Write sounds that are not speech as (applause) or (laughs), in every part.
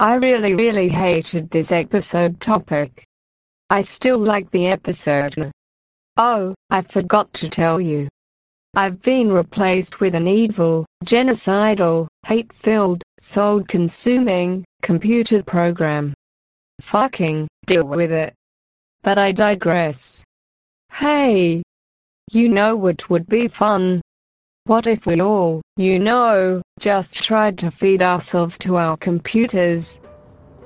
I really, really hated this episode topic. I still like the episode. Oh, I forgot to tell you. I've been replaced with an evil, genocidal, hate filled, soul consuming, computer program. Fucking deal with it. But I digress. Hey! You know what would be fun? What if we all, you know, just tried to feed ourselves to our computers?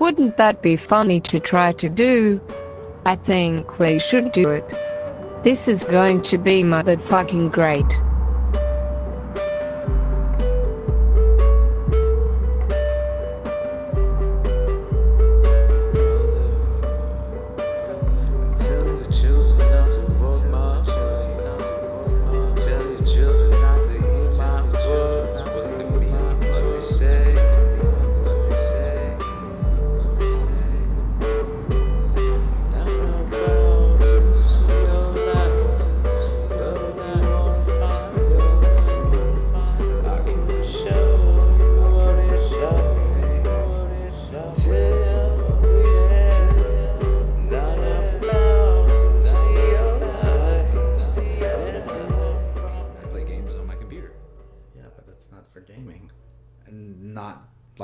Wouldn't that be funny to try to do? I think we should do it. This is going to be motherfucking great.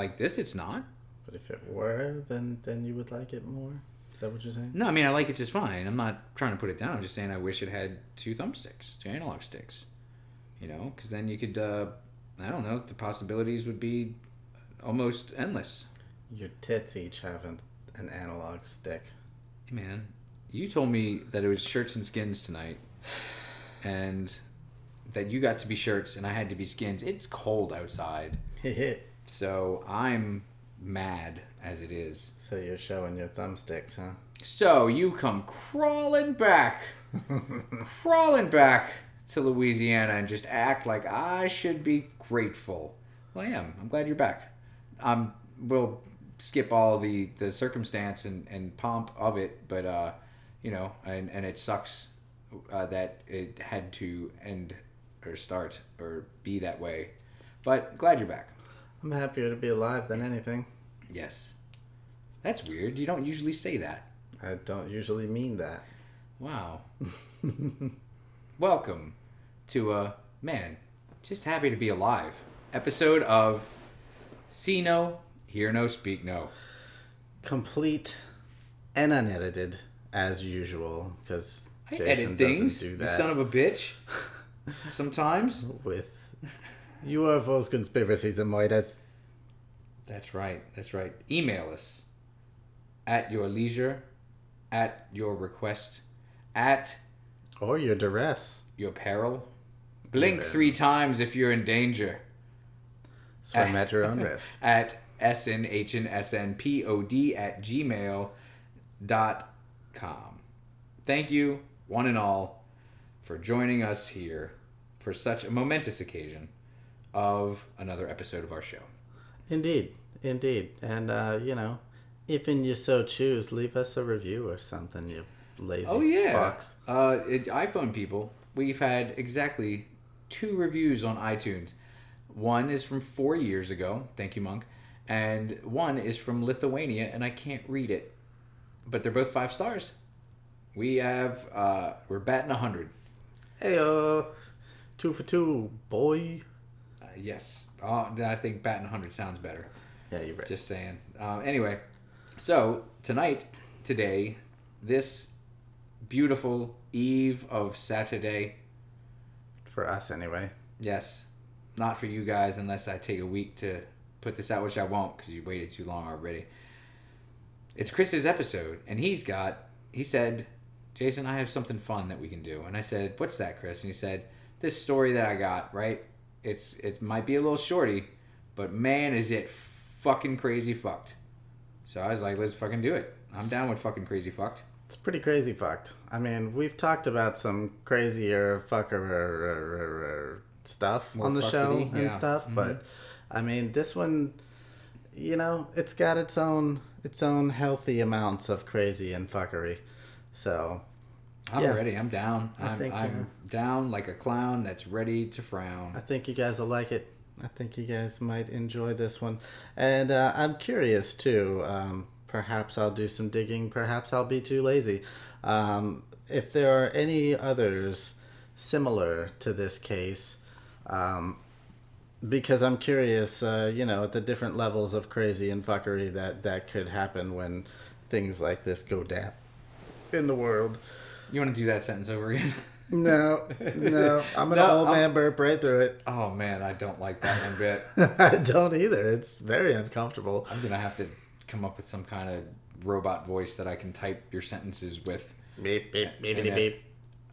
Like this, it's not. But if it were, then then you would like it more. Is that what you're saying? No, I mean, I like it just fine. I'm not trying to put it down. I'm just saying I wish it had two thumbsticks, two analog sticks. You know, because then you could, uh, I don't know, the possibilities would be almost endless. Your tits each have an, an analog stick. Hey, man, you told me that it was shirts and skins tonight, and that you got to be shirts and I had to be skins. It's cold outside, (laughs) so I'm mad as it is. so you're showing your thumbsticks, huh? So you come crawling back, (laughs) crawling back to Louisiana and just act like I should be grateful. Well, I am. I'm glad you're back. Um, we'll skip all the the circumstance and, and pomp of it, but uh, you know, and and it sucks uh, that it had to end or start or be that way. But glad you're back. I'm happier to be alive than anything. Yes. That's weird. You don't usually say that. I don't usually mean that. Wow. (laughs) Welcome to uh man, just happy to be alive. Episode of See No, Hear No, Speak No. Complete and unedited, as usual, because I Jason edit things. doesn't do You that. son of a bitch. (laughs) Sometimes. with UFOs, conspiracies, and murders. That's right. That's right. Email us at your leisure, at your request, at Or your duress. your peril. Blink three times if you're in danger. Swim (laughs) at your own risk. at snhnsnpod at gmail dot com. Thank you, one and all, for joining us here for such a momentous occasion of another episode of our show. Indeed, indeed, and uh, you know, if and you so choose, leave us a review or something. You lazy Oh yeah, fucks. uh, it, iPhone people, we've had exactly two reviews on iTunes. One is from four years ago. Thank you, Monk. And one is from Lithuania, and I can't read it, but they're both five stars. We have uh, we're batting a hundred. Hey, uh, two for two, boy. Yes, uh, I think batting hundred sounds better. Yeah, you're right. Just saying. Um, anyway, so tonight, today, this beautiful eve of Saturday. for us, anyway. Yes, not for you guys unless I take a week to put this out, which I won't because you waited too long already. It's Chris's episode, and he's got. He said, "Jason, I have something fun that we can do." And I said, "What's that, Chris?" And he said, "This story that I got. Right? It's it might be a little shorty, but man, is it fucking crazy fucked." So I was like, "Let's fucking do it. I'm down with fucking crazy fucked." It's pretty crazy fucked. I mean, we've talked about some crazier fucker stuff More on the show and yeah. stuff, mm-hmm. but I mean, this one, you know, it's got its own its own healthy amounts of crazy and fuckery. So I'm Yeah. ready. I'm down. I I'm, think, I'm down like a clown that's ready to frown. I think you guys will like it. I think you guys might enjoy this one. And uh, I'm curious too. Um, perhaps I'll do some digging. Perhaps I'll be too lazy. Um, if there are any others similar to this case, um, because I'm curious, uh, you know, at the different levels of crazy and fuckery that that could happen when things like this go down in the world. You want to do that sentence over again? (laughs) No, no, I'm gonna No, old I'm- man burp right through it. oh man, I don't like that one bit. (laughs) I don't either. It's very uncomfortable. I'm gonna have to come up with some kind of robot voice that I can type your sentences with. Beep beep beep beep beep.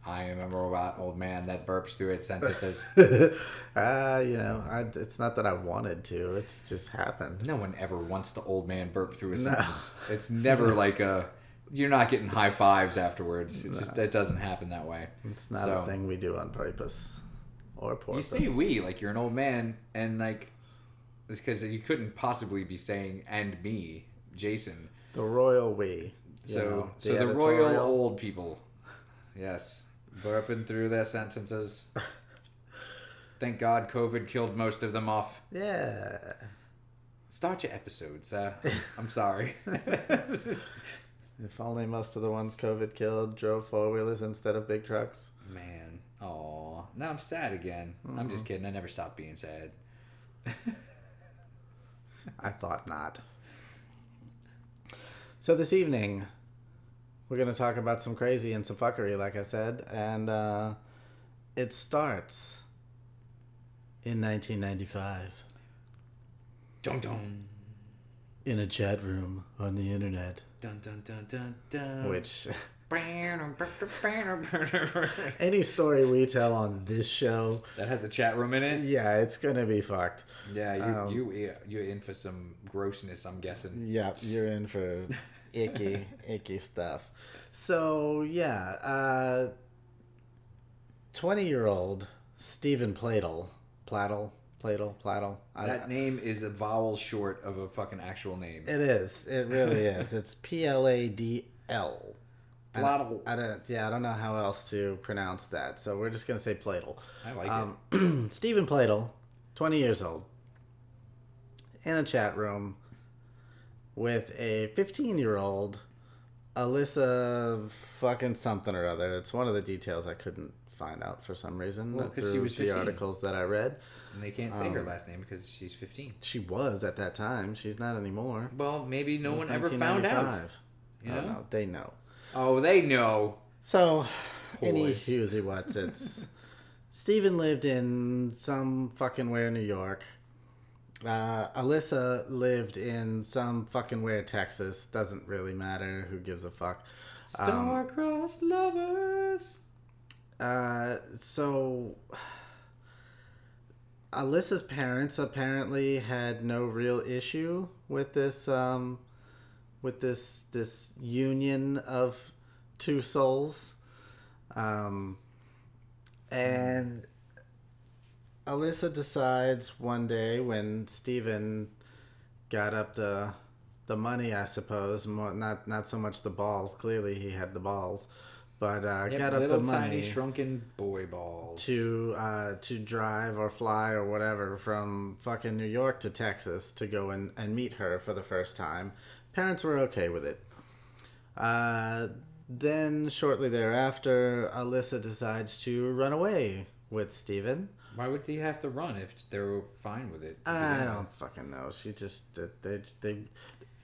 I am a robot old man that burps through its sentences. (laughs) uh, you know, I, it's not that I wanted to. It's just happened. no one ever wants the old man burp through a sentence. It's never like a. You're not getting high fives afterwards. It just it doesn't happen that way. It's not So- a thing we do on purpose or You say we like you're an old man, and like it's because you couldn't possibly be saying and me, Jason. the royal we. So know, so the royal old people, yes, burping through their sentences. (laughs) Thank God COVID killed most of them off. Yeah. Start your episodes. Uh, I'm sorry. (laughs) (laughs) If only most of the ones COVID killed drove four wheelers instead of big trucks. Man, oh, now I'm sad again. I'm just kidding. I never stopped being sad. I thought not. So this evening, we're going to talk about some crazy and some fuckery, like I said, and uh, it starts in 1995 Dun dun in a chat room on the internet, dun dun dun dun dun. which (laughs) (laughs) any story we tell on this show, that has a chat room in it. yeah, it's to be fucked. Yeah, you Um, you you're in for some grossness. I'm guessing. Yeah, you're in for (laughs) icky, icky stuff. So yeah, uh, twenty-year-old Stephen Pladl, Pladl, Pladl, Pladl. I- That name is a vowel short of a fucking actual name. it is. It really is. It's P L A D L. I Pladl. I don't. Yeah, I don't know how else to pronounce that. So we're just gonna say Pladl. I like Um, (clears throat) Stephen Pladl, 20 years old, in a chat room with a 15 year old Alyssa fucking something or other. It's one of the details I couldn't find out for some reason Well, through was the 15. articles that I read. And they can't say um, her last name because she's 15. She was at that time. She's not anymore. Well, maybe no one ever found out. 1995. You I don't know? know. They know. Oh, they know. So, any. Husey what's it's. (laughs) Stephen lived in some fucking where New York. Uh, Alyssa lived in some fucking where Texas. Doesn't really matter. Who gives a fuck? Um, Star-crossed lovers. Uh, so Alyssa's parents apparently had no real issue with this um with this this union of two souls. Um and Alyssa decides one day when Stephen got up the the money, I suppose, not not so much the balls. Clearly, he had the balls, but uh, Yep, got up the money tiny shrunken boy balls. to uh, to drive or fly or whatever from fucking New York to Texas to go and, and meet her for the first time. Parents were okay with it. Uh, then shortly thereafter, Alyssa decides to run away with Steven. Why would they have to run if they were fine with it? I don't fucking know. She just they they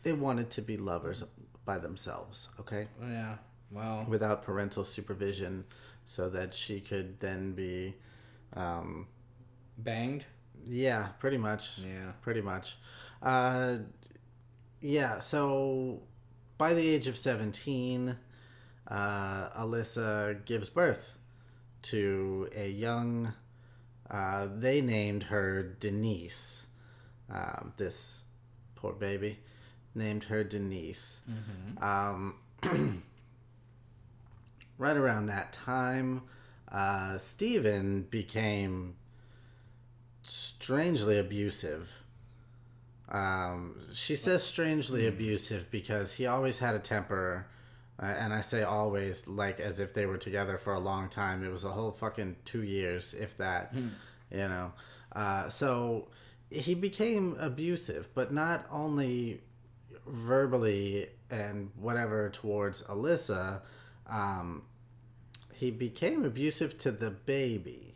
they wanted to be lovers by themselves. Okay. Yeah. Well, without parental supervision so that she could then be um, banged. yeah pretty much. Yeah. pretty much. Uh, yeah so by the age of 17 uh, alyssa gives birth to a young uh, they named her denise. Um, this poor baby named her denise. Um, (clears throat) right around that time, uh, Stephen became strangely abusive. Um, she says strangely abusive because he always had a temper, uh, and I say always like as if they were together for a long time. It was a whole fucking two years, if that, you know. Uh, so he became abusive, but not only verbally and whatever towards Alyssa, um, he became abusive to the baby.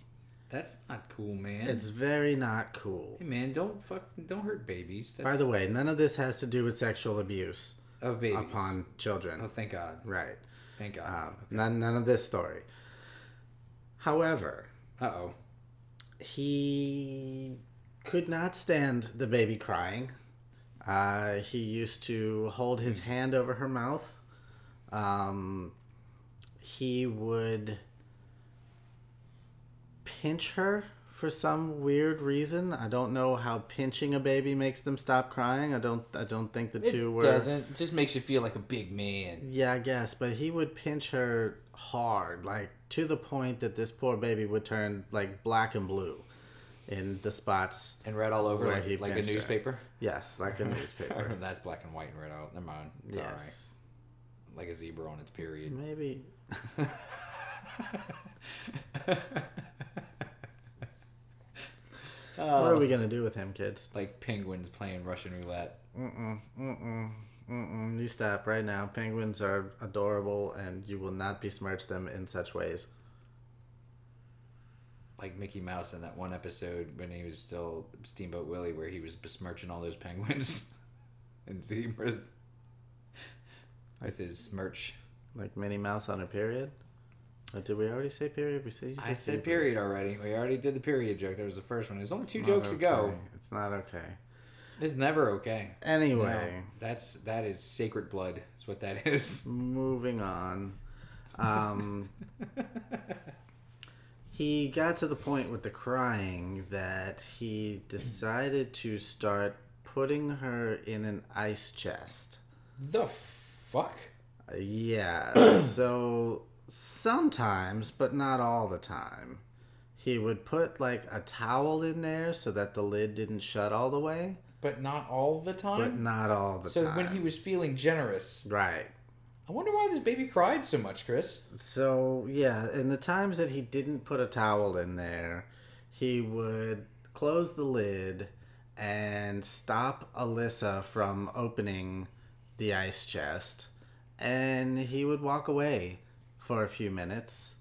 That's not cool, man. It's very not cool. hey, man, don't fuck, don't hurt babies. That's By the way, none of this has to do with sexual abuse of babies. upon children. Oh, thank God. Right. Thank God. Um, none, none of this story. However, Uh oh. he could not stand the baby crying. Uh, he used to hold his hand over her mouth. Um, he would pinch her for some weird reason. I don't know how pinching a baby makes them stop crying. I don't. I don't think the It two were. It doesn't. It just makes you feel like a big man. Yeah, I guess, but he would pinch her hard, like to the point that this poor baby would turn like black and blue in the spots. And red all over like, he like a pinched her. newspaper. Yes, like a (laughs) newspaper. That's black and white and read out. Never mind. It's yes, Like a zebra on its period. maybe. What are uh, we gonna do with him, kids? Like penguins playing Russian roulette. Mm-mm, mm-mm, mm-mm. You stop right now. Penguins are adorable, and you will not besmirch them in such ways. Like Mickey Mouse in that one episode when he was still Steamboat Willie, where he was besmirching all those penguins (laughs) and zebras with his smirch. Like Minnie Mouse on a period. Or did we already say period? We said you I said period already. We already did the period joke. That was the first one. There's only two jokes okay. ago. It's not okay. It's never okay. Anyway, No, that's that is sacred blood. Is what that is. moving on. Um, (laughs) he got to the point with the crying that he decided to start putting her in an ice chest. The fuck? Yeah. (clears throat) so sometimes, but not all the time, he would put like a towel in there so that the lid didn't shut all the way, But not all the time? but not all the so time. So when he was feeling generous, right. I wonder why this baby cried so much, Chris. So yeah, in the times that he didn't put a towel in there, he would close the lid and stop Alyssa from opening the ice chest, and he would walk away for a few minutes,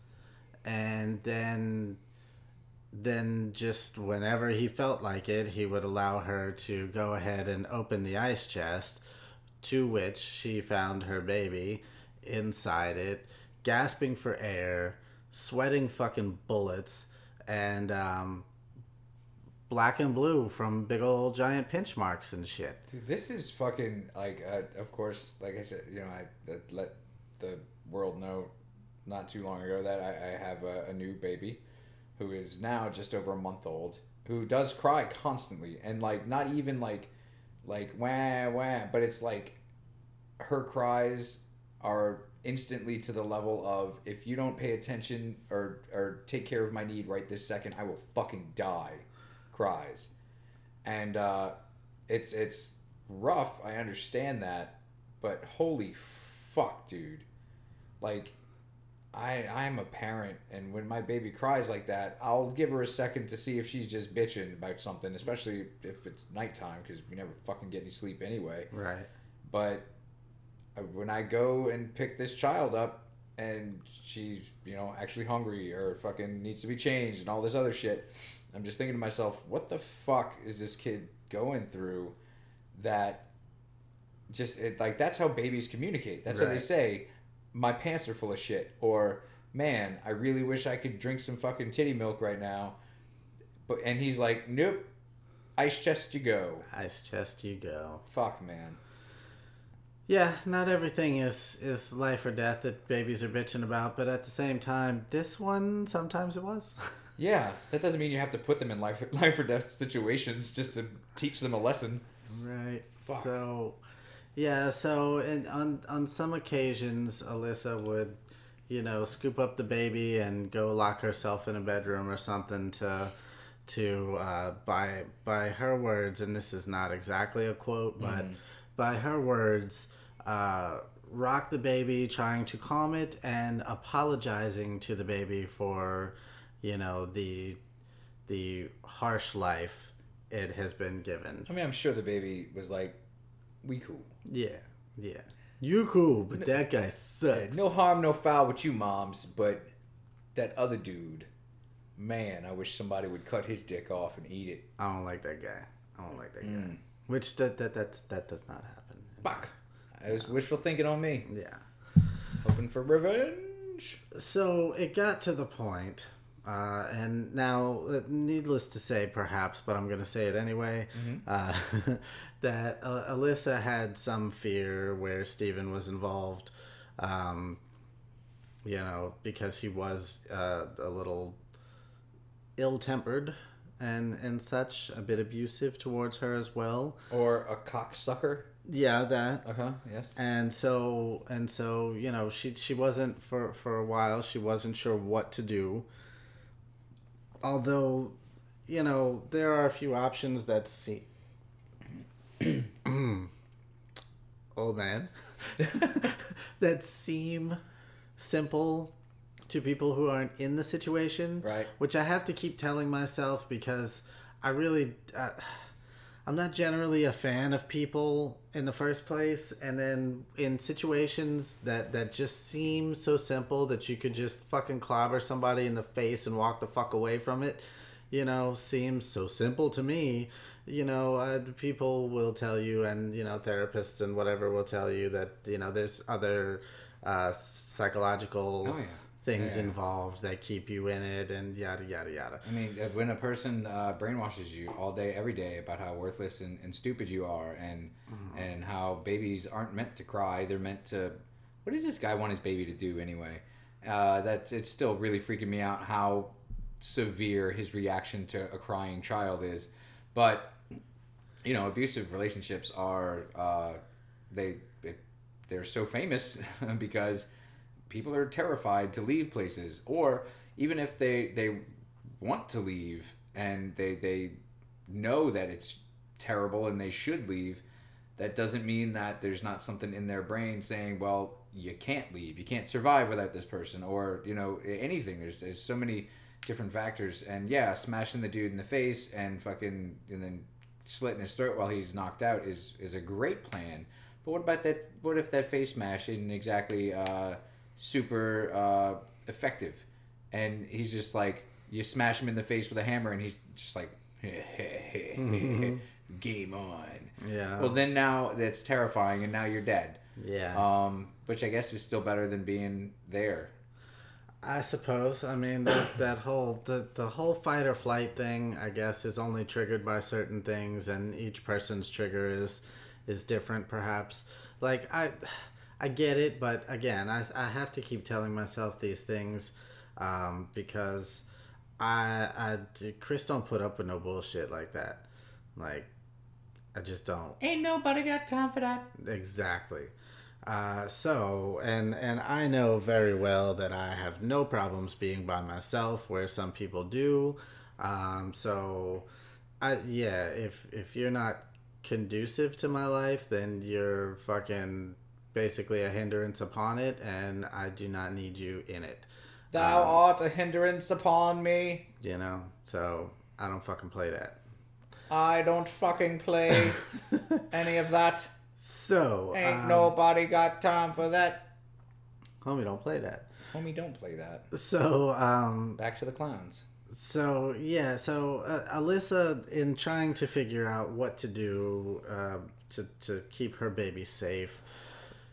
and then then just whenever he felt like it, he would allow her to go ahead and open the ice chest, to which she found her baby inside it, gasping for air, sweating fucking bullets, and um, black and blue from big old giant pinch marks and shit. Dude, this is fucking like. Uh, of course, like I said, you know, I let the world know not too long ago that I, I have a, a new baby, who is now just over a month old, who does cry constantly, and like not even like, like wah wah, but it's like, her cries are instantly to the level of if you don't pay attention or or take care of my need right this second, I will fucking die. Cries, and uh, it's it's rough. I understand that, but holy fuck, dude! Like, I I'm a parent, and when my baby cries like that, I'll give her a second to see if she's just bitching about something, especially if it's nighttime because we never fucking get any sleep anyway. Right. But uh, when I go and pick this child up and she's, you know, actually hungry or fucking needs to be changed and all this other shit, I'm just thinking to myself, what the fuck is this kid going through that just, it, like, that's how babies communicate. That's how they say, my pants are full of shit. Or, man, I really wish I could drink some fucking titty milk right now. But, and he's like, nope, ice chest you go. Ice chest you go. Fuck, man. Yeah, not everything is is life or death that babies are bitching about, but at the same time, this one sometimes it was. (laughs) Yeah, that doesn't mean you have to put them in life (laughs) life or death situations just to teach them a lesson. Right. Fuck. So, yeah. So, and on on some occasions, Alyssa would, you know, scoop up the baby and go lock herself in a bedroom or something to, to uh, by by her words, and this is not exactly a quote, but by her words, uh, rock the baby, trying to calm it, and apologizing to the baby for, you know, the the harsh life it has been given. I mean, I'm sure the baby was like, "We cool." Yeah, yeah. You cool, but that guy sucks. No harm, no foul with you, moms. But that other dude, man, I wish somebody would cut his dick off and eat it. I don't like that guy. I don't like that guy. Mm. Which that that that that does not happen. Fuck. I was wishful thinking on me, Yeah. hoping for revenge. So it got to the point, uh, and now, uh, needless to say, perhaps, but I'm going to say it anyway, uh, (laughs) that uh, Alyssa had some fear where Steven was involved, um, you know, because he was uh, a little ill tempered and, and such, a bit abusive towards her as well. Or a cocksucker. Yeah, that. Uh huh. Yes. and so and so you know she she wasn't for for a while she wasn't sure what to do although you know there are a few options that seem (clears throat) old man (laughs) that seem simple to people who aren't in the situation Right. which i have to keep telling myself because i really uh, I'm not generally a fan of people in the first place, and then in situations that that just seem so simple that you could just fucking clobber somebody in the face and walk the fuck away from it, you know, seems so simple to me. You know, uh, people will tell you, and you know, therapists and whatever will tell you that you know there's other uh, psychological Oh, yeah. Things Yeah, involved that keep you in it, and yada yada yada. I mean, uh, when a person uh, brainwashes you all day, every day about how worthless and, and stupid you are, and and how babies aren't meant to cry, they're meant to. What does this guy want his baby to do anyway? Uh, that's it's still really freaking me out how severe his reaction to a crying child is, but you know, abusive relationships are uh, they it, they're so famous (laughs) because people are terrified to leave places, or even if they they want to leave and they they know that it's terrible and they should leave, that doesn't mean that there's not something in their brain saying, well, you can't leave, you can't survive without this person, or you know anything. There's there's so many different factors, and yeah, smashing the dude in the face and fucking and then slitting his throat while he's knocked out is is a great plan. But what about that? What if that face smash isn't exactly uh, super uh, effective, and he's just like you smash him in the face with a hammer, and he's just like (laughs) game on. Yeah. Well, then now that's terrifying, and now you're dead. Yeah. Um, which I guess is still better than being there. I suppose. I mean that that whole the the whole fight or flight thing, I guess, is only triggered by certain things, and each person's trigger is is different, perhaps. Like I, I get it, but again, I I have to keep telling myself these things, um, because I I Chris don't put up with no bullshit like that, like. I just don't. Ain't nobody got time for that. Exactly. Uh, so, and and I know very well that I have no problems being by myself, where some people do. Um, so, I yeah, if if you're not conducive to my life, then you're fucking basically a hindrance upon it, and I do not need you in it. Thou art a hindrance upon me. You know, so I don't fucking play that. I don't fucking play (laughs) any of that. So, Ain't um, nobody got time for that. homie, don't play that. Homie, don't play that. So, um, Back to the clowns. So yeah, so uh, Alyssa, in trying to figure out what to do uh, to to keep her baby safe,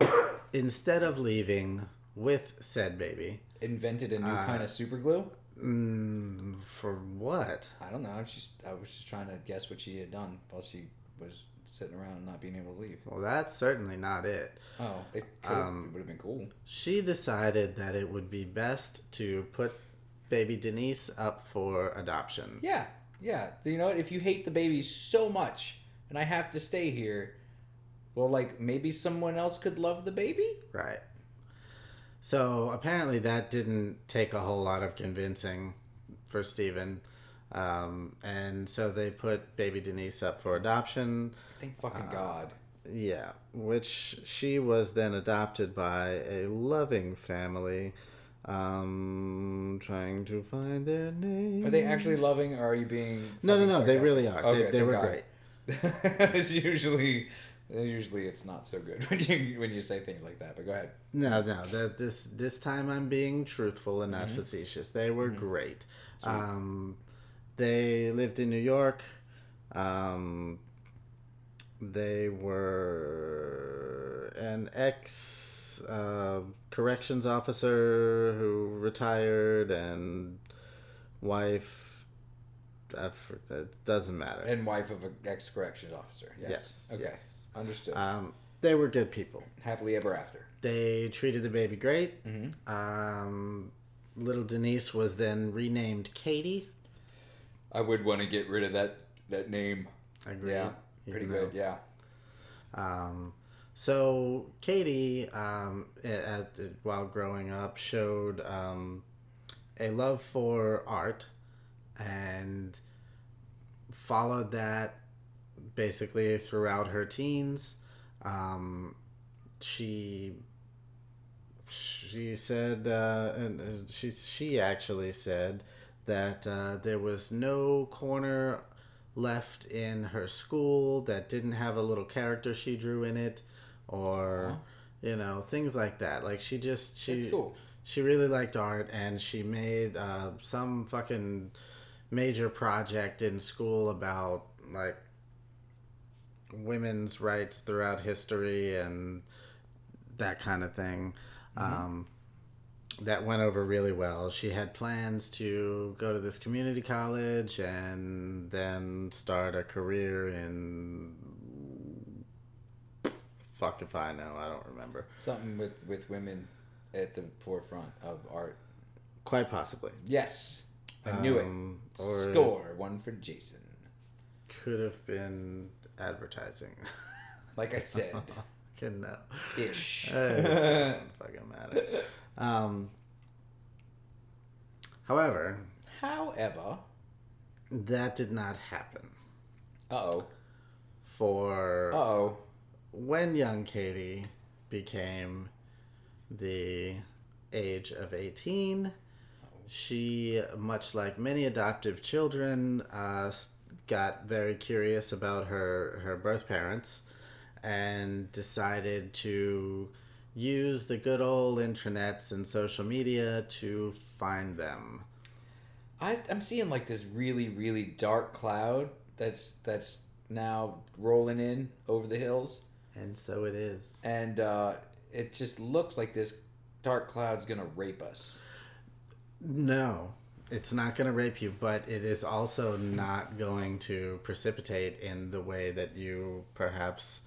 (coughs) instead of leaving with said baby, Invented a new kind of super glue. mm, for what? I don't know. I was just I was just trying to guess what she had done while she was sitting around not being able to leave. Well, that's certainly not it. Oh, it, Um, it would have been cool. She decided that it would be best to put baby Denise up for adoption. Yeah, yeah. You know what? If you hate the baby so much, and I have to stay here, well, like maybe someone else could love the baby. Right. So apparently that didn't take a whole lot of convincing for Steven. Um, and so they put baby Denise up for adoption. Thank fucking God. Yeah, which she was then adopted by a loving family Um, trying to find their name. Are they actually loving, or are you being? No, no, no. They really are. Okay, they they were God. great. (laughs) it's usually, usually it's not so good (laughs) when you when you say things like that. But go ahead. No, no. That this this time I'm being truthful and Mm-hmm. not facetious. They were great. Um, they lived in New York. Um, they were an ex uh, corrections officer who retired and wife. I for- It doesn't matter. And wife of an ex corrections officer. Yes. Yes, Okay. yes. Understood. Um, they were good people. Happily ever after. They treated the baby great. Mm-hmm. Um, little Denise was then renamed Katie. I would want to get rid of that that name. Agreed. Yeah. Pretty good. though- Yeah. Um, so Katie, um, as, while growing up, showed um, a love for art and followed that basically throughout her teens. Um, she she said, uh, and uh, she she actually said that uh, there was no corner left in her school that didn't have a little character she drew in it, or you know things like that. Like she just she cool. she really liked art, and she made uh, some fucking major project in school about like women's rights throughout history and that kind of thing. Um, that went over really well. She had plans to go to this community college and then start a career in. Fuck if I know. I don't remember. Something with with women at the forefront of art. Quite possibly. Yes. I knew Um, it. or- Score one for Jason. Could have been advertising. (laughs) Like I said, Can know. ish. (laughs) It doesn't fucking matter. Um, however, However, that did not happen uh oh, for uh oh, when young Katie became the age of 18. She, much like many adoptive children, uh, got very curious about her, her birth parents and decided to use the good old intranets and social media to find them. I, I'm seeing like this really, really dark cloud that's that's now rolling in over the hills, And so it is. and uh, it just looks like this dark cloud's gonna rape us. No, it's not going to rape you, but it is also not going to precipitate in the way that you perhaps.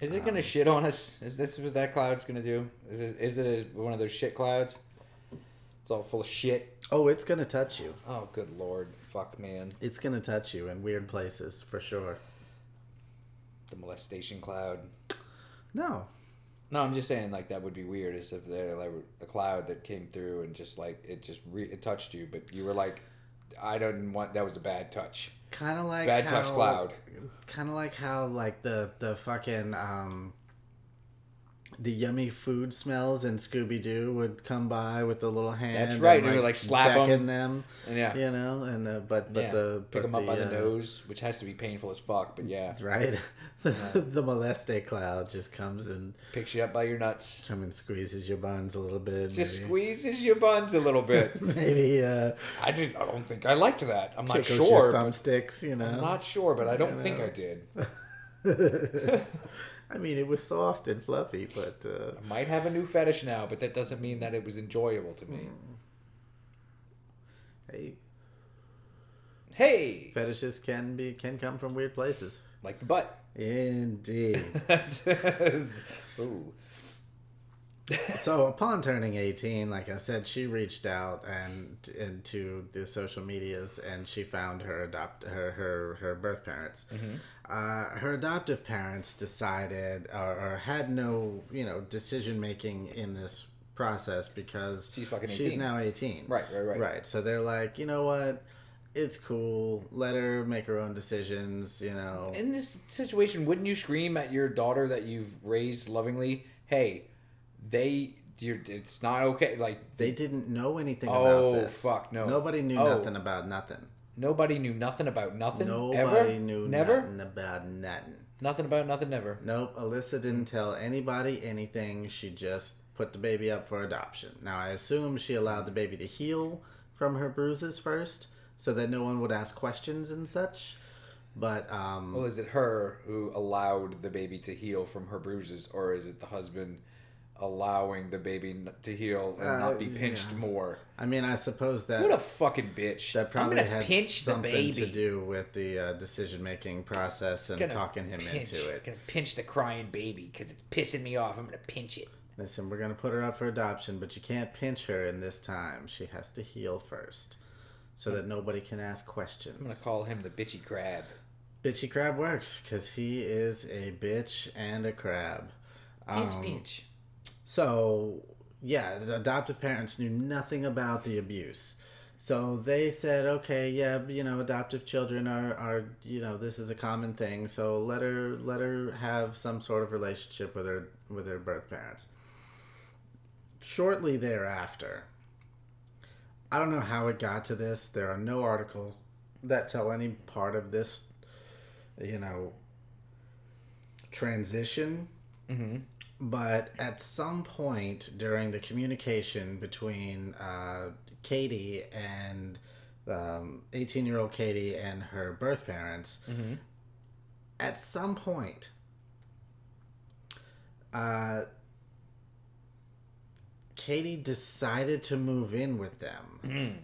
Is it Um, gonna shit on us? Is this what that cloud's gonna do? Is it, is it a, one of those shit clouds? It's all full of shit. Oh, it's going to touch you. Oh, good lord, fuck, man. It's going to touch you in weird places for sure. The molestation cloud. No. No, I'm just saying like that would be weird. Is if there like a cloud that came through and just like it just re- it touched you, but you were like, I don't want that was a bad touch. Kind of like Bad touch cloud. Kind of like how like the the fucking um the yummy food smells in Scooby Doo would come by with the little hand. That's right, and, and we, like, slap 'em. beckon them. Yeah. You know, and uh, but but yeah, the pick but them up by the uh, nose, which has to be painful as fuck. But yeah, right? (laughs) the moleste cloud just comes and picks you up by your nuts, come and squeezes your buns a little bit. just maybe, squeezes your buns a little bit. (laughs) maybe uh, I did. I don't think I liked that. I'm not sure. your thumbsticks. You know, I'm not sure, but I don't You think. I did. (laughs) I mean, it was soft and fluffy, but uh, I might have a new fetish now, but that doesn't mean that it was enjoyable to me. hey, Hey, fetishes can be can come from weird places. like the butt. Indeed. (laughs) Ooh. So upon turning 18 like i said she reached out and into the social medias and she found her adopt her her, her birth parents. Uh, her adoptive parents decided or, or had no you know decision making in this process because She's fucking she's now 18 Right, right, right. right. So they're like you know what? It's cool. Let her make her own decisions you know. In this situation, wouldn't you scream at your daughter that you've raised lovingly, "Hey, they you're, it's not okay. Like They didn't know anything Oh, about this. fuck, no. Nobody knew Oh. nothing about nothing. nobody knew nothing about nothing. Nobody ever? knew never. nothing about nothing. Nothing about nothing. Never. Nope, Alyssa didn't tell anybody anything. She just put the baby up for adoption. Now, I assume she allowed the baby to heal from her bruises first so that no one would ask questions and such. But, um, Well, is it her who allowed the baby to heal from her bruises, or is it the husband allowing the baby to heal and Uh, not be pinched yeah. more? I mean, I suppose that. What a fucking bitch! that probably had pinch the something baby. to do with the uh, decision making process and talking him pinch, into it. I'm Gonna pinch the crying baby because it's pissing me off. I'm gonna pinch it. Listen, we're gonna put her up for adoption, but you can't pinch her in this time. She has to heal first, so that nobody can ask questions. I'm gonna call him the bitchy crab. Bitchy crab works because he is a bitch and a crab. Pinch, Um, pinch. So, yeah, the adoptive parents knew nothing about the abuse. So they said, okay, yeah, you know, adoptive children are, are you know, this is a common thing. So let her let her have some sort of relationship with her with her birth parents. Shortly thereafter, I don't know how it got to this. There are no articles that tell any part of this, you know, transition mm-hmm. But at some point during the communication between uh, Katie and 18 year old Katie and her birth parents, at some point, uh, Katie decided to move in with them.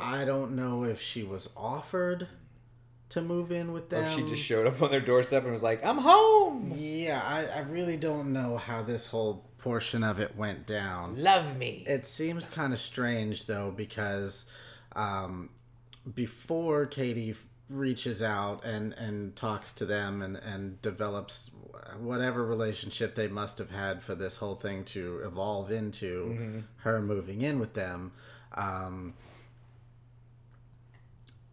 I don't know if she was offered to move in with them. if she just showed up on their doorstep and was like, "I'm home. Yeah, I, I really don't know how this whole portion of it went down. Love me." It seems kind of strange though because um, before Katie reaches out and, and talks to them and, and develops whatever relationship they must have had for this whole thing to evolve into her moving in with them. Um,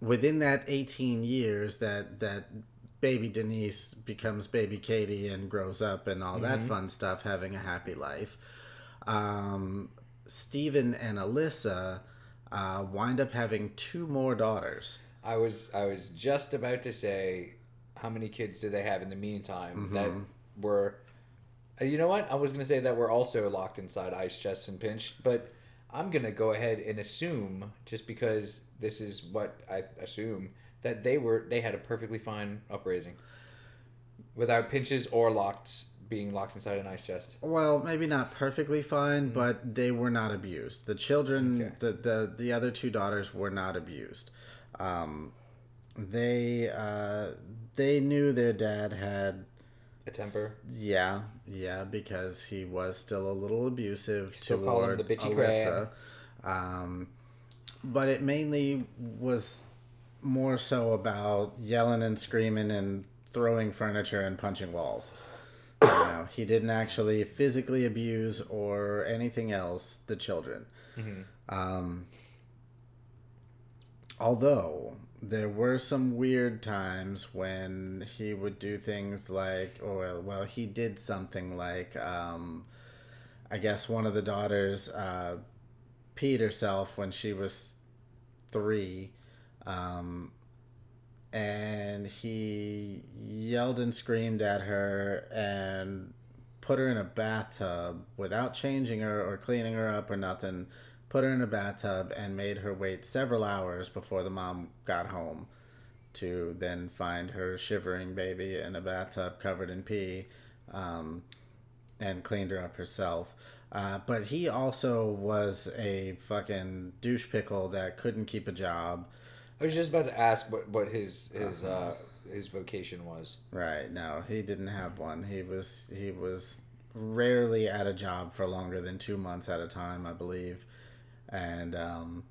within that 18 years that that baby Denise becomes baby Katie and grows up and all that fun stuff having a happy life um, Stephen and Alyssa uh, wind up having two more daughters I was I was just about to say, how many kids did they have in the meantime that were? You know what? I was gonna say that were also locked inside ice chests and pinched, but I'm gonna go ahead and assume just because this is what I assume that they were they had a perfectly fine upraising, without pinches or locked being locked inside an ice chest. well maybe not perfectly fine but they were not abused the children Okay. the, the the other two daughters were not abused um, they uh, they knew their dad had A temper. Yeah, yeah, because he was still a little abusive Still toward the bitchy Alyssa. Um, but it mainly was more so about yelling and screaming and throwing furniture and punching walls. You know, he didn't actually physically abuse or anything else the children. Um, although there were some weird times when he would do things like or well he did something like um, i guess one of the daughters uh, peed herself when she was three um, and he yelled and screamed at her and put her in a bathtub without changing her or cleaning her up or nothing put her in a bathtub and made her wait several hours before the mom got home to then find her shivering baby in a bathtub covered in pee um, and cleaned her up herself uh, but he also was a fucking douche pickle that couldn't keep a job I was just about to ask what what his his uh, his vocation was. Right. No, he didn't have one. He was he was rarely at a job for longer than two months at a time, I believe, and um,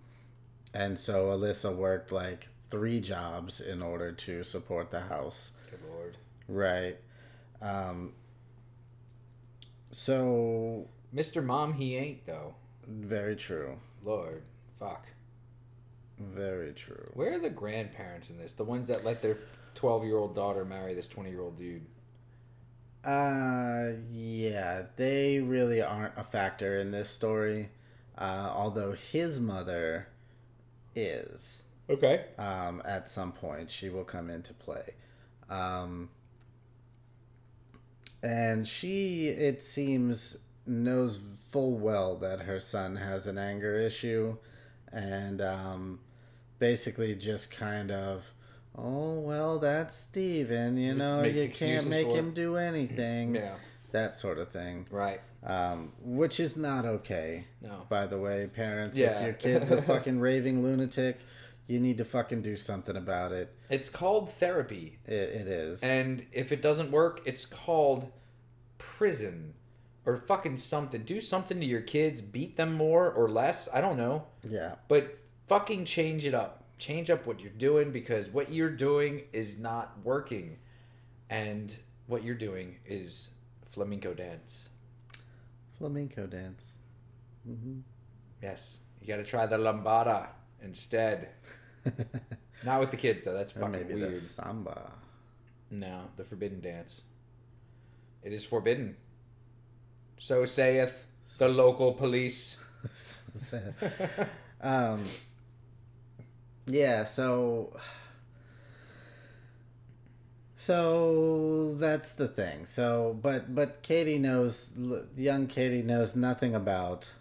and so Alyssa worked like three jobs in order to support the house. Good lord. Right. Um, so Mr. Mom, he ain't though. very true. Lord, fuck. Very true. Where are the grandparents in this? The ones that let their twelve-year-old daughter marry this twenty-year-old dude. Uh, yeah, they really aren't a factor in this story. Uh, although his mother is. Okay. Um, at some point, she will come into play. Um, and she, it seems, knows full well that her son has an anger issue, and um, basically just kind of, oh well, that's Steven, you Just know, you can't make him do anything, Yeah. That sort of thing. Right. Um, which is not okay. No. By the way, parents, Yeah. if your kid's a (laughs) fucking raving lunatic, you need to fucking do something about it. It's called therapy. It, it is. And if it doesn't work, it's called prison or fucking something. Do something to your kids, beat them more or less. I don't know. yeah, But fucking change it up. Change up what you're doing because what you're doing is not working. And what you're doing is flamenco dance. flamenco dance. Yes. You got to try the lambada instead. (laughs) Not with the kids though. That's fucking maybe weird. the samba. No, the forbidden dance. It is forbidden. So saith the local police. (laughs) um, yeah, so. So that's the thing. So, but but Katie knows, young Katie knows nothing about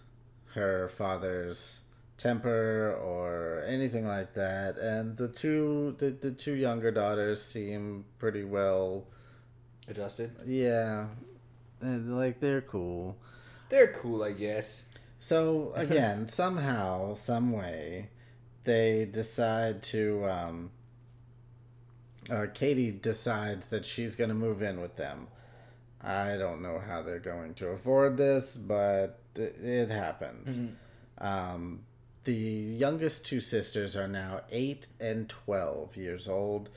her father's temper or anything like that, and the two the, the two younger daughters seem pretty well. Adjusted. Yeah, and, like they're cool. They're cool, I guess. So again, (laughs) somehow, some way, they decide to. Um, uh, Katie decides that she's going to move in with them. I don't know how they're going to afford this, but it, it happens. Um, the youngest two sisters are now eight and twelve years old,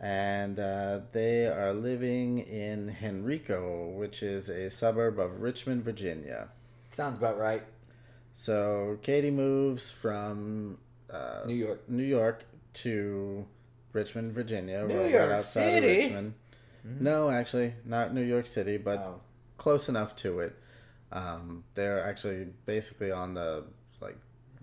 and uh, they are living in Henrico, which is a suburb of Richmond, Virginia. Sounds about right. So Katie moves from uh, New York. New York to Richmond, Virginia, New right York outside City? of Richmond. No, actually, not New York City, but Oh. close enough to it. Um, they're actually basically on the like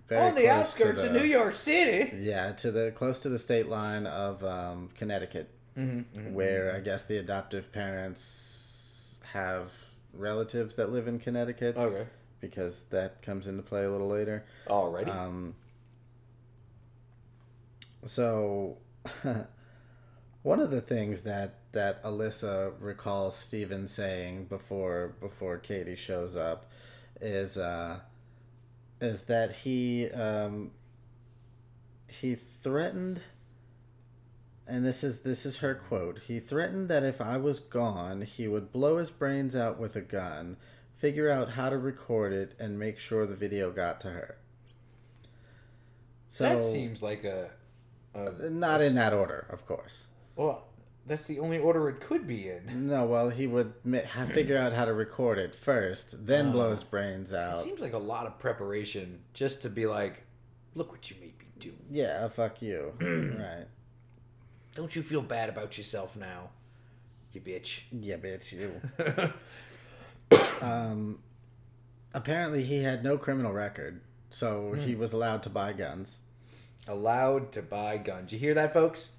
very On the outskirts of New York City. Yeah, to the close to the state line of um, Connecticut, Mm-hmm, where I guess the adoptive parents have relatives that live in Connecticut Okay. because that comes into play a little later. Already. Um, so, (laughs) one of the things that that Alyssa recalls Steven saying before before Katie shows up is uh, is that he um, he threatened. And this is this is her quote. He threatened that if I was gone, he would blow his brains out with a gun, figure out how to record it, and make sure the video got to her. So that seems like a. a uh, not in that order, of course. Well, that's the only order it could be in. (laughs) No, well, he would ha- figure out how to record it first, then blow his uh, brains out. It out. seems like a lot of preparation just to be like, look what you made me do. Yeah, uh, fuck you. (clears throat) right. Don't you feel bad about yourself now, you bitch? Yeah, bitch, you. (laughs) (coughs) um, apparently, he had no criminal record, so he hmm. was allowed to buy guns. Allowed to buy guns. You hear that, folks?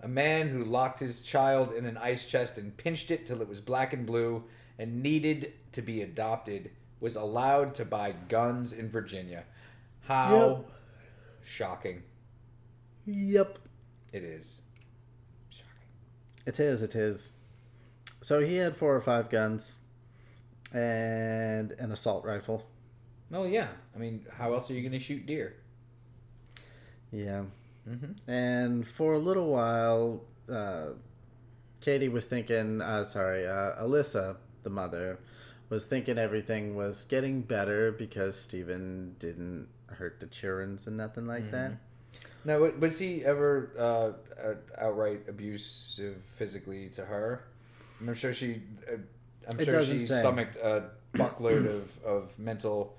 A man who locked his child in an ice chest and pinched it till it was black and blue and needed to be adopted was allowed to buy guns in Virginia. How Yep. shocking Yep. it is. Shocking. It is, it is. So he had four or five guns and an assault rifle. Oh, yeah. I mean, how else are you going to shoot deer? Yeah. Mm-hmm. And for a little while, uh, Katie was thinking, uh, sorry, uh, Alyssa, the mother, was thinking everything was getting better because Stephen didn't hurt the childrens and nothing like that. Now, was he ever uh, outright abusive physically to her? I'm sure she. Uh, I'm It sure she say. stomached a (clears throat) buckload of, of mental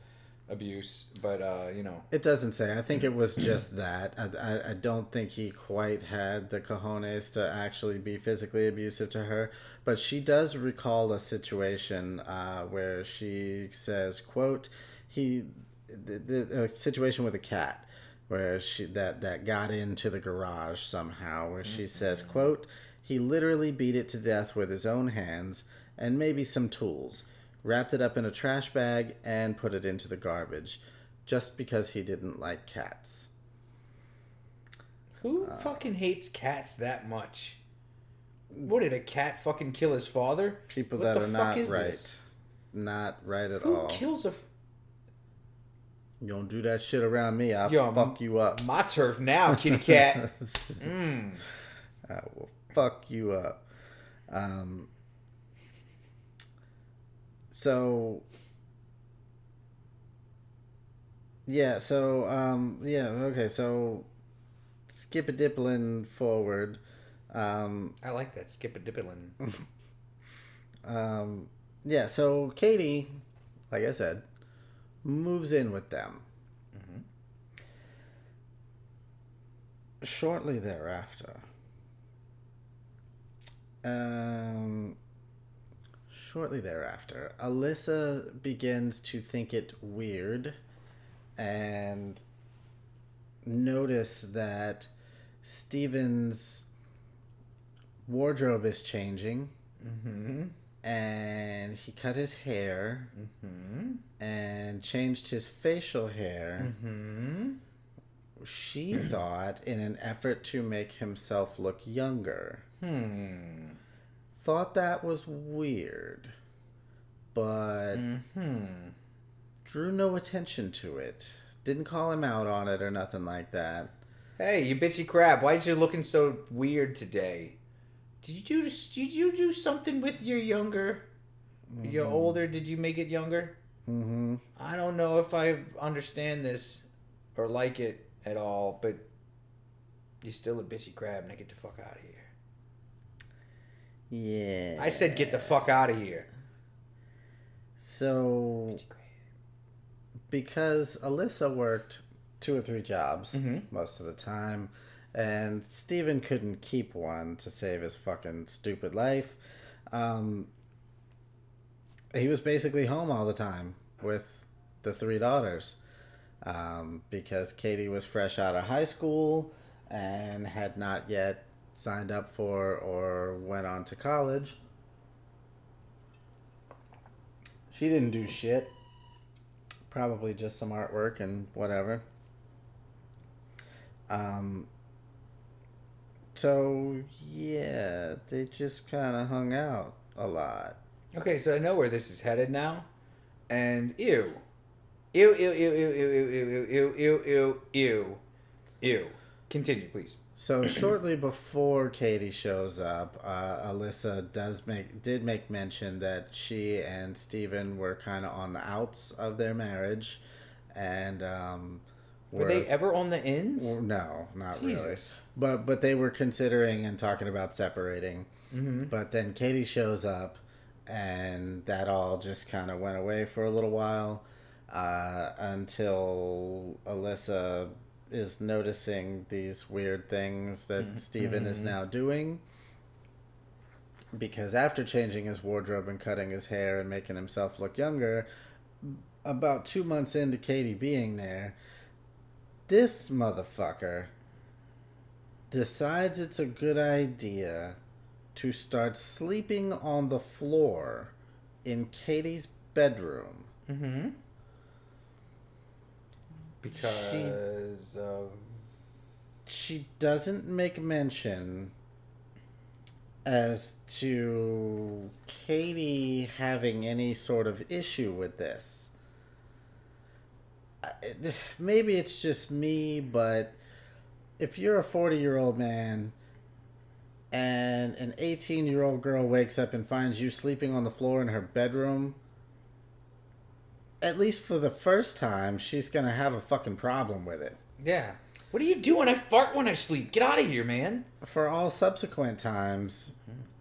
abuse, but uh, you know, It doesn't say. I think it was (clears throat) just that. I, I, I don't think he quite had the cojones to actually be physically abusive to her. But she does recall a situation uh, where she says, "quote He, the, the a situation with a cat, where she that that got into the garage somehow, where she says, quote He literally beat it to death with his own hands and maybe some tools." Wrapped it up in a trash bag and put it into the garbage just because he didn't like cats. who fucking hates cats that much? What did a cat fucking kill his father? People What that are not right. this? Not right at Who all. kills a? f- you don't do that shit around me, I'll Yo, fuck you up. My turf now, kitty cat. (laughs) I will fuck you up. Um, so yeah, so um, yeah, okay, so skip a dippling forward. Um, I like that. Skip a dippelin. (laughs) um, yeah, so Katie, like I said, moves in with them. mm-hmm. Shortly thereafter, um, shortly thereafter, Alyssa begins to think it weird and notice that Steven's wardrobe is changing. Mm-hmm. And he cut his hair mm-hmm. and changed his facial hair. Mm-hmm. She thought, in an effort to make himself look younger, hmm. Thought that was weird, but drew no attention to it. Didn't call him out on it or nothing like that. Hey, you bitchy crab! Why is you looking so weird today? Did you do? Did you do something with your younger? Your older? Did you make it younger? Mm-hmm. I don't know if I understand this or like it at all, but you're still a bitchy crab, and I get the fuck out of here. Yeah. I said get the fuck out of here. So, because Alyssa worked two or three jobs most of the time, and Steven couldn't keep one to save his fucking stupid life, um, he was basically home all the time with the three daughters. Um, because Katie was fresh out of high school and had not yet signed up for or went on to college. She didn't do shit. Probably just some artwork and whatever. Um. So yeah, they just kind of hung out a lot. Okay, so I know where this is headed now, and ew, ew, ew, ew, ew, ew, ew, ew, ew, ew, ew, ew. Continue, please. So (clears throat) shortly before Katie shows up, uh, Alyssa does make did make mention that she and Steven were kind of on the outs of their marriage, and um, Were they ever on the ends? Well, no, not really. But but they were considering and talking about separating. Mm-hmm. But then Katie shows up, and that all just kind of went away for a little while, uh, until Alyssa is noticing these weird things that mm-hmm. Steven is mm-hmm. now doing. Because after changing his wardrobe and cutting his hair and making himself look younger, about two months into Katie being there, this motherfucker decides it's a good idea to start sleeping on the floor in Katie's bedroom. Mm-hmm. Because of She doesn't make mention as to Katie having any sort of issue with this. Maybe it's just me, but if you're a 40 year old man and an 18 year old girl wakes up and finds you sleeping on the floor in her bedroom, at least for the first time, she's going to have a fucking problem with it. yeah. What do you do when I fart when I sleep? Get out of here, man. For all subsequent times,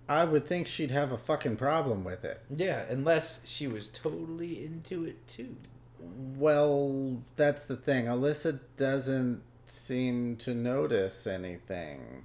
I would think she'd have a fucking problem with it. Yeah, unless she was totally into it too. well, that's the thing. Alyssa doesn't seem to notice anything.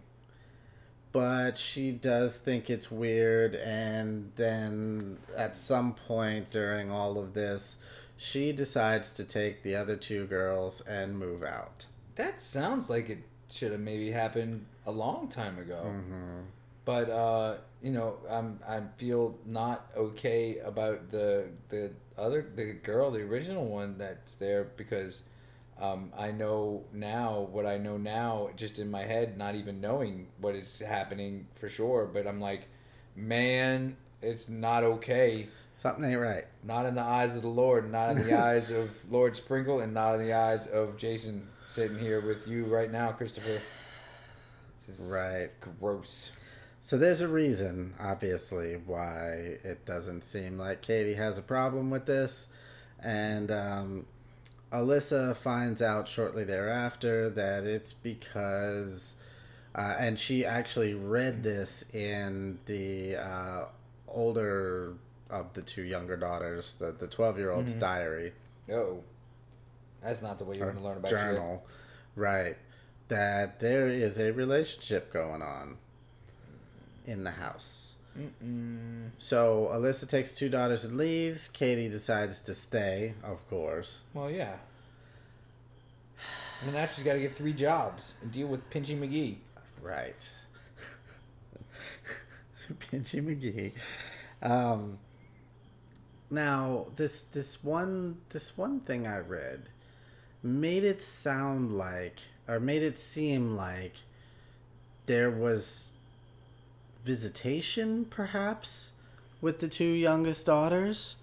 But she does think it's weird, and then at some point during all of this, she decides to take the other two girls and move out. That sounds like it should have maybe happened a long time ago. Mm-hmm. But uh, you know, I'm I feel not okay about the the other the girl, the original one that's there because um, I know now what I know now just in my head, not even knowing what is happening for sure. But I'm like, man, it's not okay. Something ain't right. Not in the eyes of the Lord, not in the (laughs) eyes of Lord Sprinkle, and not in the eyes of Jason sitting here with you right now, Christopher. This is Right. Gross. So there's a reason, obviously, why it doesn't seem like Katie has a problem with this. And um, Alyssa finds out shortly thereafter that it's because, uh, and she actually read this in the uh, older of the two younger daughters, the the 12 year old's diary Oh, that's not the way you or want to learn about journal, right? That there is a relationship going on in the house. Mm-mm. So Alyssa takes two daughters and leaves. Katie decides to stay, of course. Well, yeah. And now she's got to get three jobs and deal with Pinchy McGee. Right. (laughs) Pinchy McGee. Um, now this this one this one thing I read made it sound like or made it seem like there was visitation perhaps with the two youngest daughters.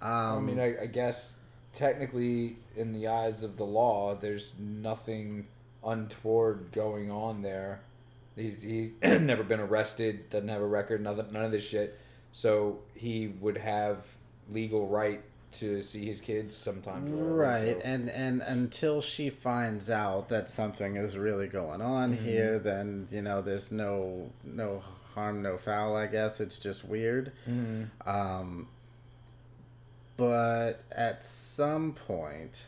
Um, I mean, I, I guess technically, in the eyes of the law, there's nothing untoward going on there. He's he's (clears throat) never been arrested, doesn't have a record, nothing, none of this shit. So he would have legal right to see his kids sometimes. Right, so- and and until she finds out that something is really going on Mm-hmm. here, then you know there's no no harm, no foul. I guess it's just weird. Mm-hmm. Um, but at some point,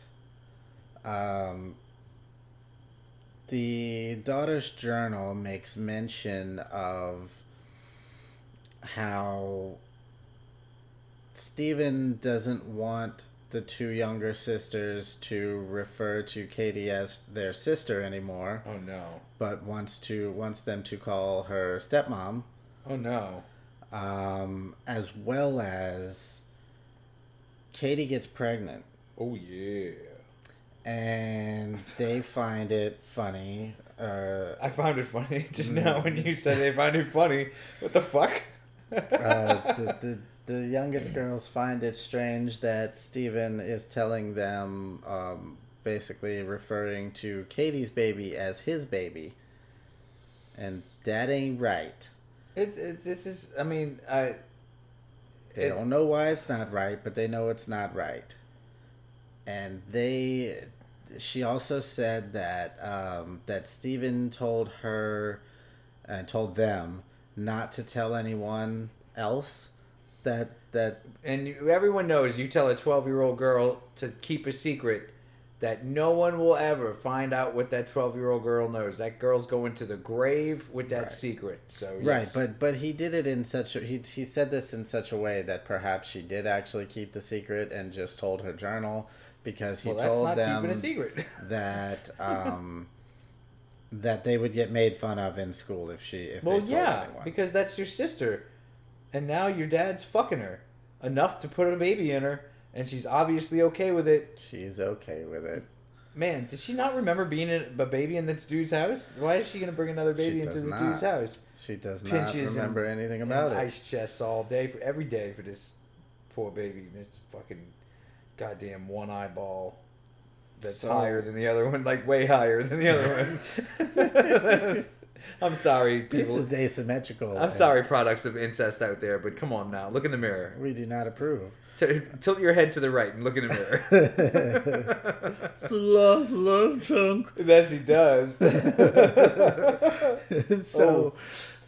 um, the daughter's journal makes mention of how Stephen doesn't want the two younger sisters to refer to Katie as their sister anymore, Oh no! but wants to wants them to call her stepmom, Oh no! um, as well as Katie gets pregnant, Oh yeah! and they find it funny. Uh, I found it funny (laughs) just now when you said they find it funny. What the fuck? uh, the, the the youngest girls find it strange that Stephen is telling them, um, basically referring to Katie's baby as his baby, and that ain't right. It, it this is. I mean, I. They It- don't know why it's not right, but they know it's not right. And they, she also said that um, that Stephen told her, and told them not to tell anyone else that that and you, everyone knows you tell a 12 year old girl to keep a secret that no one will ever find out what that 12 year old girl knows that girl's going to the grave with that Right. secret so Right, but but he did it in such a he he said this in such a way that perhaps she did actually keep the secret and just told her journal because he well told them a secret (laughs) that um that they would get made fun of in school if she if well yeah anyone. because that's your sister and now your dad's fucking her enough to put a baby in her and she's obviously okay with it she's okay with it. man does she not remember being a baby in this dude's house why is she gonna bring another She baby into this not. dude's house She does not Pinches and- remember anything about and it. Ice chests all day for every day for this poor baby. It's fucking goddamn one eyeball that's So- higher than the other one, like way higher than the other one. (laughs) (laughs) (laughs) (laughs) I'm sorry, people. This is asymmetrical. I'm sorry, products of incest out there, but come on now, look in the mirror. We do not approve. T- tilt your head to the right and look in the mirror. (laughs) love, love chunk. Yes, he does. (laughs) so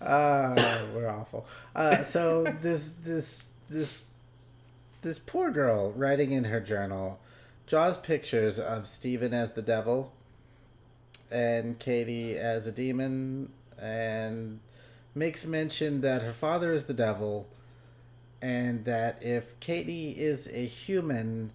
uh, we're awful. Uh, so this this this this poor girl writing in her journal draws pictures of Stephen as the devil and Katie as a demon and makes mention that her father is the devil and that if Katie is a human,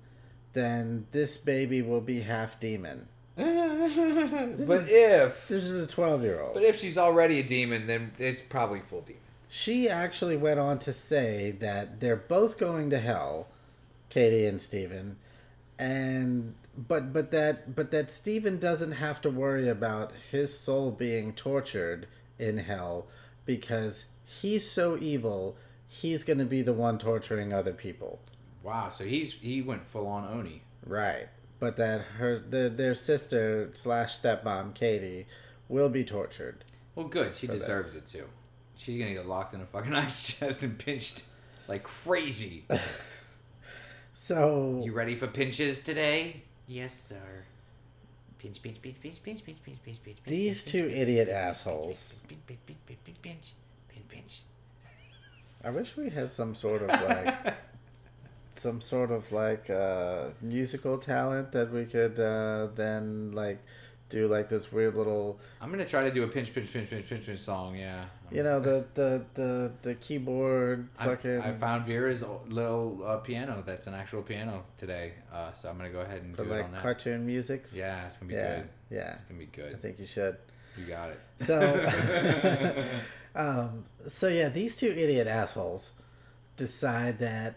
then this baby will be half demon. (laughs) but if This is a 12 year old. but if she's already a demon, then it's probably full demon. She actually went on to say that they're both going to hell, Katie and Steven, and but but that but that Steven doesn't have to worry about his soul being tortured in hell because he's so evil, he's going to be the one torturing other people. Wow, so he's he went full on Oni. Right. But that her the, their sister slash stepmom Katie will be tortured. Well, good. She deserves this. it too. She's gonna get locked in a fucking (laughs) ice chest and pinched like crazy. (laughs) So you ready for pinches today? Yes, sir. Pinch, pinch, pinch, pinch, pinch, pinch, pinch, pinch, pinch. these pinch, two pinch, idiot pinch, assholes. Pinch, pinch, pinch, pinch, pinch, pinch, pinch, pinch. I wish we had some sort of like some sort of like uh, musical talent that we could uh, then like do like this weird little I'm gonna try to do a pinch, pinch, pinch, pinch, pinch, pinch song. Yeah. you know the the the, the keyboard I, fucking I found Vera's little uh, piano. That's an actual piano today. Uh, so I'm gonna go ahead and for do it on like that. cartoon musics. Yeah, it's gonna be yeah, good. yeah. It's gonna be good. I think you should. You got it. So, (laughs) (laughs) um, so yeah, these two idiot assholes decide that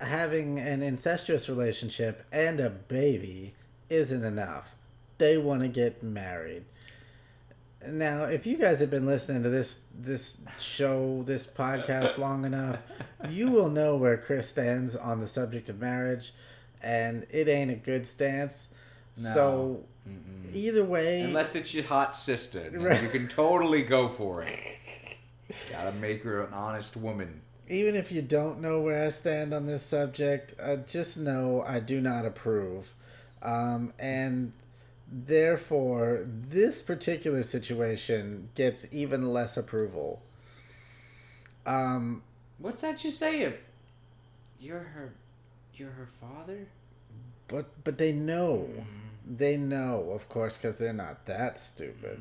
having an incestuous relationship and a baby isn't enough. They want to get married. Now, if you guys have been listening to this this show, this podcast long enough, you will know where Chris stands on the subject of marriage, and it ain't a good stance. So, either way, Unless it's your hot sister, Right. you can totally go for it. (laughs) Gotta make her an honest woman. even if you don't know where I stand on this subject, uh, just know I do not approve. Um, and therefore, this particular situation gets even less approval. Um, What's that you say? You're her. You're her father. but but they know, they know, of course, because they're not that stupid.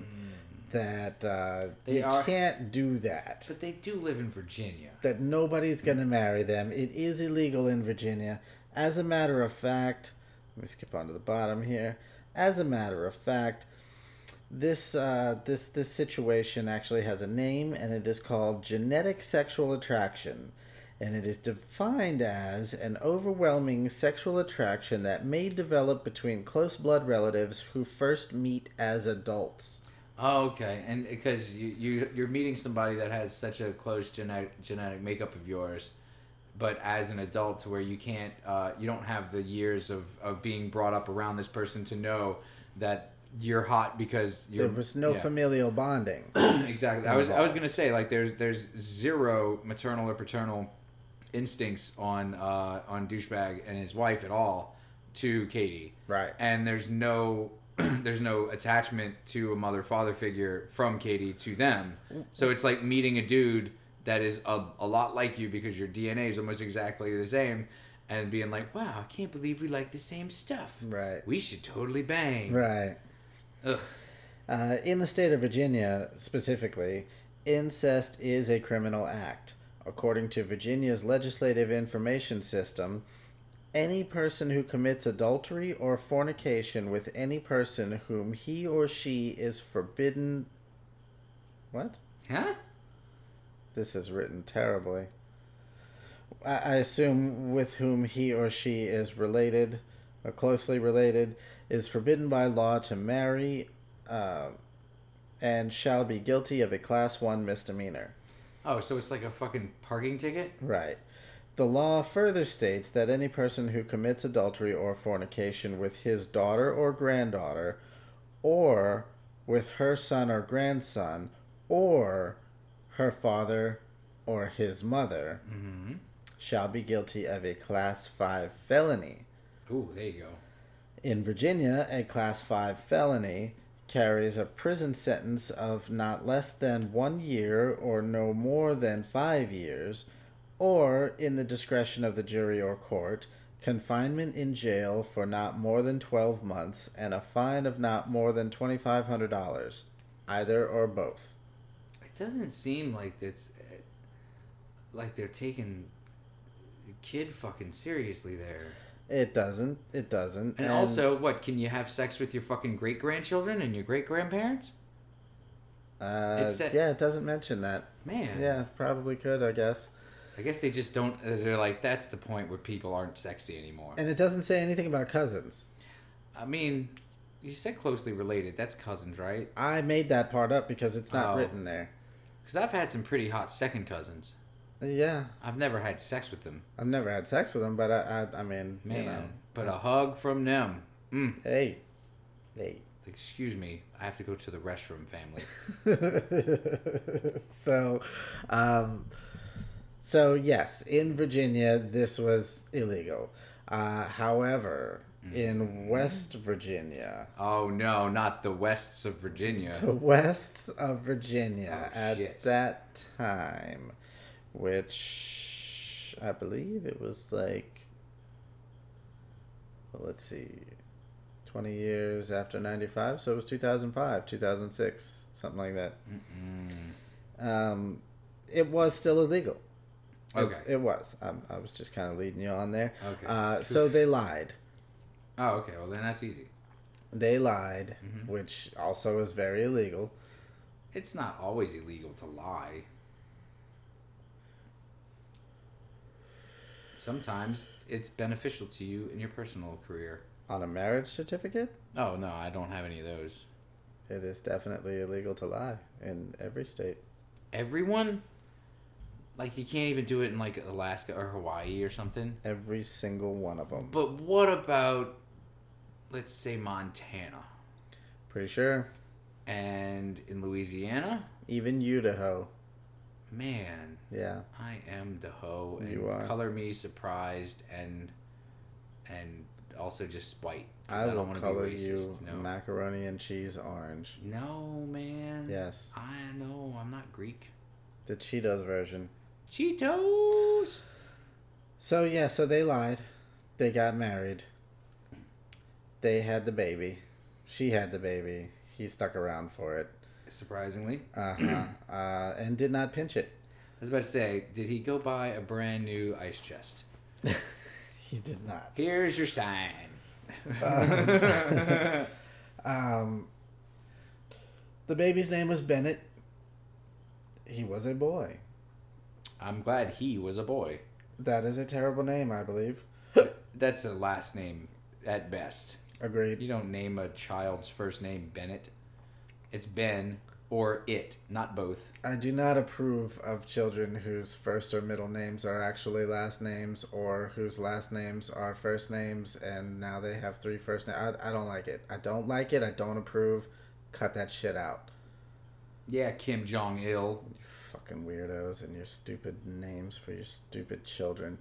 That uh, They you are- can't do that. But they do live in Virginia. that nobody's going to marry them. It is illegal in Virginia. As a matter of fact, let me skip on to the bottom here. As a matter of fact, this uh, this this situation actually has a name, and it is called genetic sexual attraction, and it is defined as an overwhelming sexual attraction that may develop between close blood relatives who first meet as adults. Oh, okay. And because you you you're meeting somebody that has such a close genetic genetic makeup of yours, but as an adult, to where you can't, uh, you don't have the years of of being brought up around this person to know that you're hot because you're, There was no yeah. familial bonding. (clears throat) exactly. I was I was gonna say like there's there's zero maternal or paternal instincts on uh, on douchebag and his wife at all to Katie. Right. And there's no (clears throat) there's no attachment to a mother father figure from Katie to them. So it's like meeting a dude that is a, a lot like you because your DNA is almost exactly the same and being like, "Wow, I can't believe we like the same stuff. Right. We should totally bang." Right. Ugh. Uh, in the state of Virginia, specifically, incest is a criminal act. According to Virginia's legislative information system, any person who commits adultery or fornication with any person whom he or she is forbidden. What? Huh? This is written terribly. I, assume with whom he or she is related, or closely related, is forbidden by law to marry, uh, and shall be guilty of a class one misdemeanor. Oh, so it's like a fucking parking ticket? Right. The law further states that any person who commits adultery or fornication with his daughter or granddaughter, or with her son or grandson, or her father or his mother, mm-hmm. shall be guilty of a Class 5 felony. Ooh, there you go. In Virginia, a Class 5 felony carries a prison sentence of not less than one year or no more than five years, or, in the discretion of the jury or court, confinement in jail for not more than 12 months, and a fine of not more than $2,500. Either or both. It doesn't seem like it's like they're taking the kid fucking seriously there. It doesn't. It doesn't. And, also, what can you have sex with your fucking great grandchildren and your great grandparents? uh, said- yeah, it doesn't mention that. Man, Yeah, probably could, I guess. I guess they just don't. uh, They're like that's the point where people aren't sexy anymore. And it doesn't say anything about cousins. I mean, you said closely related. That's cousins, right? I made that part up because it's not Oh. written there. Because I've had some pretty hot second cousins. Yeah, I've never had sex with them, I've never had sex with them, but I, I, I mean, man. you know, But a hug from them. Mm. hey, hey. Excuse me, I have to go to the restroom, family. (laughs) so, um, so yes, in Virginia, this was illegal. Uh, however. In West Virginia, oh no, not the Wests of Virginia. the Wests of Virginia Oh, at shit. that time, which I believe it was like, well, let's see, 20 years after 95, so it was 2005, 2006, something like that. Um, it was still illegal. It- Okay. It, was. Um, I was just kind of leading you on there. Okay. Uh, (laughs) so they lied. Oh, okay. Well, then that's easy. They lied, Mm-hmm. which also is very illegal. It's not always illegal to lie. Sometimes it's beneficial to you in your personal career. On a marriage certificate, Oh no, I don't have any of those. it is definitely illegal to lie in every state. Everyone, like you can't even do it in like Alaska or Hawaii or something. Every single one of them. But what about, let's say Montana Pretty sure. and in Louisiana? Even Idaho. Man, Yeah. I am the hoe, and You are. color me surprised and and also just spite. I, don't wanna color you No, macaroni and cheese orange. no, man. Yes. I know. I'm not Greek. The Cheetos version. Cheetos. So yeah, so they lied. They got married. They had the baby. She had the baby. He stuck around for it. Surprisingly, Uh-huh. (clears throat) uh And did not pinch it. I was about to say, did he go buy a brand new ice chest? (laughs) He did not. Here's your sign. (laughs) (laughs) Um, the baby's name was Bennett. He was a boy. I'm glad he was a boy. That is a terrible name, I believe. That's a last name at best. Agreed. You don't name a child's first name Bennett. It's Ben or it, not both. I do not approve of children whose first or middle names are actually last names or whose last names are first names and now they have three first names. I, I don't like it. I don't like it. I don't approve. Cut that shit out. Yeah, Kim Jong Il. You fucking weirdos and your stupid names for your stupid children.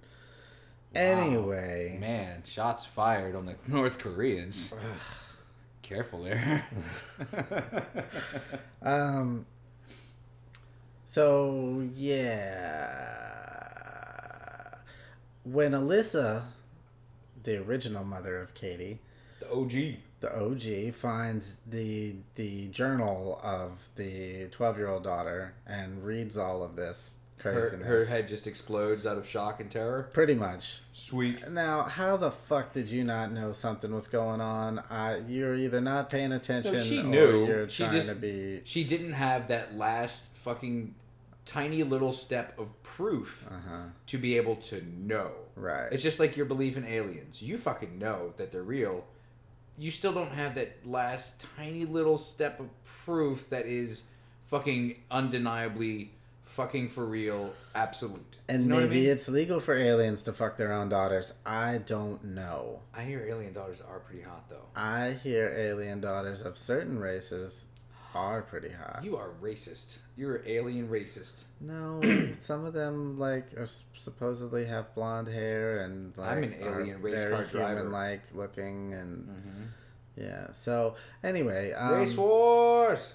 Anyway. Man, shots fired on the (laughs) North Koreans. Careful there. (laughs) Um. So yeah, when Alyssa, the original mother of Katie, the OG. the OG, finds the the journal of the twelve year old daughter and reads all of this Her, her head just explodes out of shock and terror. pretty much. Sweet. Now, how the fuck did you not know something was going on? I, you're either not paying attention she or knew. you're She trying just- to be. She didn't have that last fucking tiny little step of proof Uh-huh. to be able to know. Right. It's just like your belief in aliens. You fucking know that they're real. You still don't have that last tiny little step of proof that is fucking undeniably fucking for real absolute. And you know maybe I mean? it's legal for aliens to fuck their own daughters. I don't know. I hear alien daughters are pretty hot though. I hear alien daughters of certain races are pretty hot. You are racist. You're alien racist. No, (clears throat) some of them like are supposedly have blonde hair and like I'm an alien race very car driver. human-like looking and yeah. So anyway, um, Race wars.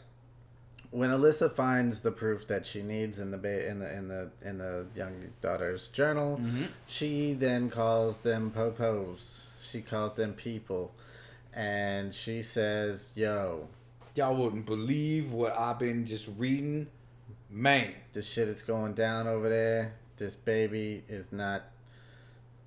When Alyssa finds the proof that she needs in the ba- in the in the in the young daughter's journal, mm-hmm. she then calls them popos. She calls them people, and she says, "Yo, Y'all wouldn't believe what I've been just reading. Man, this shit is going down over there. This baby is not.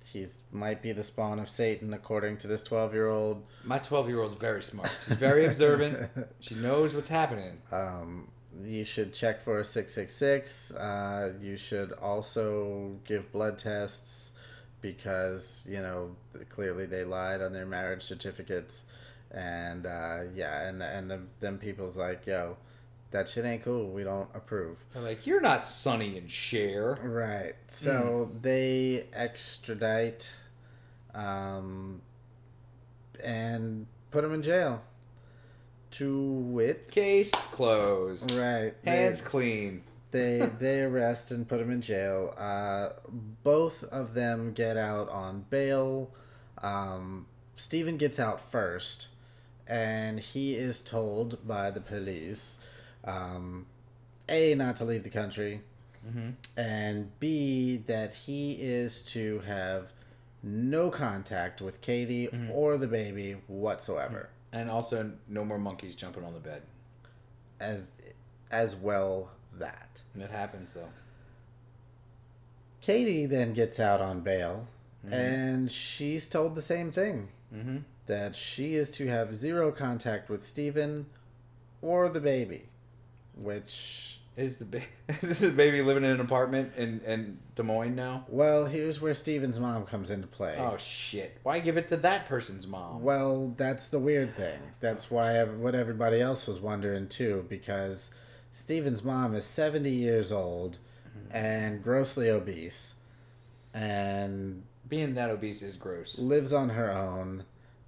He's might be the spawn of Satan, according to this twelve-year-old. my 12 year old's very smart. She's very observant. (laughs) She knows what's happening. Um, you should check for a 666. Uh, you should also give blood tests because, you know, clearly they lied on their marriage certificates. And, uh, yeah, and, and the, them people's like, yo, that shit ain't cool. We don't approve. They're like, you're not Sonny and Cher. Right. So they extradite um, and put him in jail. To wit. Case closed. Right. Hands They- clean. they (laughs) they arrest and put him in jail. Uh, both of them get out on bail. Um, Stephen gets out first, and he is told by the police, um, a not to leave the country, and b that he is to have no contact with Katie or the baby whatsoever, And also, no more monkeys jumping on the bed. as as well that. And it happens, though. Katie then gets out on bail, and she's told the same thing Mm-hmm. that she is to have zero contact with Stephen or the baby, which, Is the ba- (laughs) is baby living in an apartment in, in Des Moines now? well, here's where Stephen's mom comes into play. Oh shit! Why give it to that person's mom? Well, that's the weird thing. That's why ev- what everybody else was wondering too, because Stephen's mom is 70 years old and grossly obese, and Being that obese is gross. lives on her own.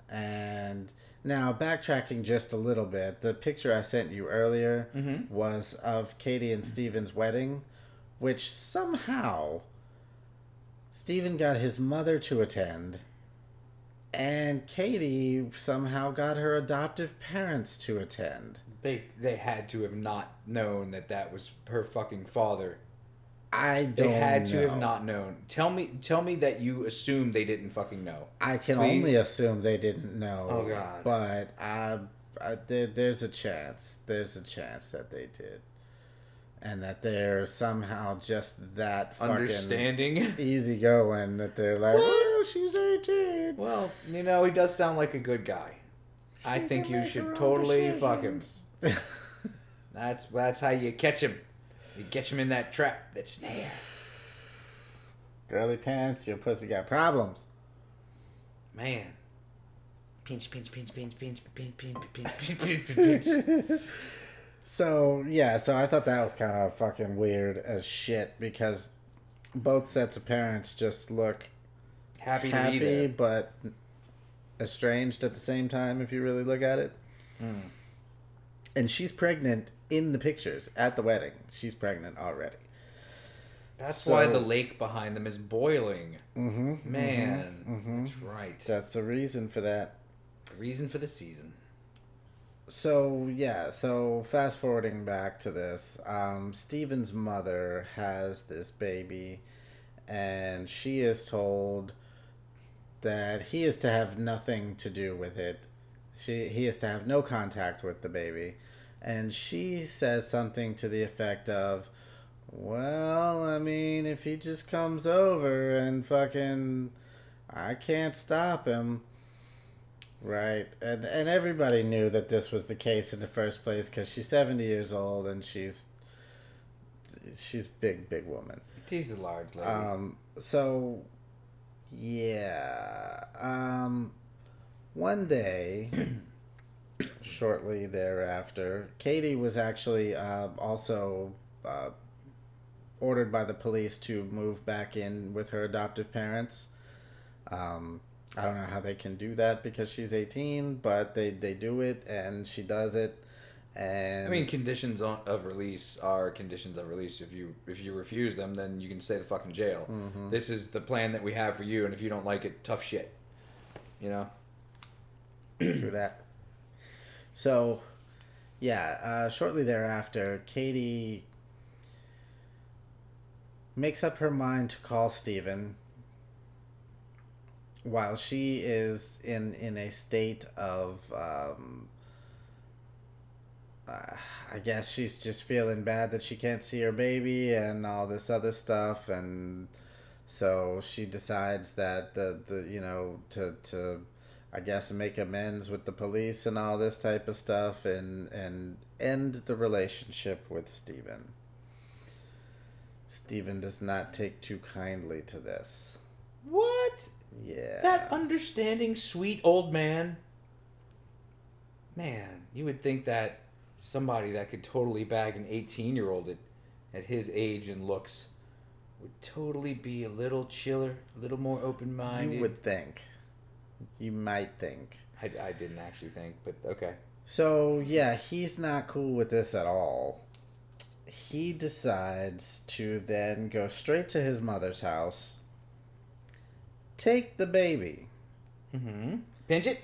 And now, backtracking just a little bit, the picture I sent you earlier mm-hmm. was of Katie and Steven's wedding, which somehow Steven got his mother to attend, and Katie somehow got her adoptive parents to attend. They they had to have not known that that was her fucking father. I They don't had to have not known. Tell me, tell me that you assume they didn't fucking know. I can Please. only assume they didn't know. Oh, God. But I, I there, there's a chance. There's a chance that they did, and that they're somehow just that fucking Understanding. (laughs) easygoing. That they're like, oh, she's eighteen. well, you know, he does sound like a good guy. I think you should totally fuck him. (laughs) That's that's how you catch him. You catch him in that trap, that snare. Girly pants, your pussy got problems. Man. Pinch, pinch, pinch, pinch, pinch, pinch, pinch, pinch, pinch, pinch, pinch. So yeah, so I thought that was kind of fucking weird as shit because both sets of parents just look Happy to be happy but estranged at the same time if you really look at it. Hmm. And she's pregnant in the pictures at the wedding. She's pregnant already. That's So- why the lake behind them is boiling. Mm-hmm. Man, that's right. That's the reason for that. The reason for the season. So yeah, so fast forwarding back to this, um, Steven's mother has this baby, and she is told that he is to have nothing to do with it. She he is to have no contact with the baby, and she says something to the effect of, "Well, I mean, if he just comes over and fucking, I can't stop him." Right, and and everybody knew that this was the case in the first place because she's seventy years old and she's she's big big woman. She's a large lady. Um, so yeah, um, one day, (clears throat) shortly thereafter, Katie was actually uh, also uh, ordered by the police to move back in with her adoptive parents. Um, I don't know how they can do that because she's 18, but they, they do it and she does it. And I mean, conditions on, of release are conditions of release. If you if you refuse them, then you can stay the fucking jail. Mm-hmm. This is the plan that we have for you, and if you don't like it, tough shit. You know. True that. So, yeah, uh, shortly thereafter, Katie makes up her mind to call Stephen while she is in in a state of um, uh, I guess she's just feeling bad that she can't see her baby and all this other stuff. And so she decides that the, the you know to to I guess make amends with the police and all this type of stuff and and end the relationship with Stephen. Stephen does not take too kindly to this. What? Yeah. That understanding, sweet old man. Man, you would think that somebody that could totally bag an 18 year old at, at his age and looks would totally be a little chiller, a little more open minded. you would think. You might think. I, I didn't actually think, but okay. So yeah, he's not cool with this at all. He decides to then go straight to his mother's house, take the baby, Mm-hmm. Pinch it?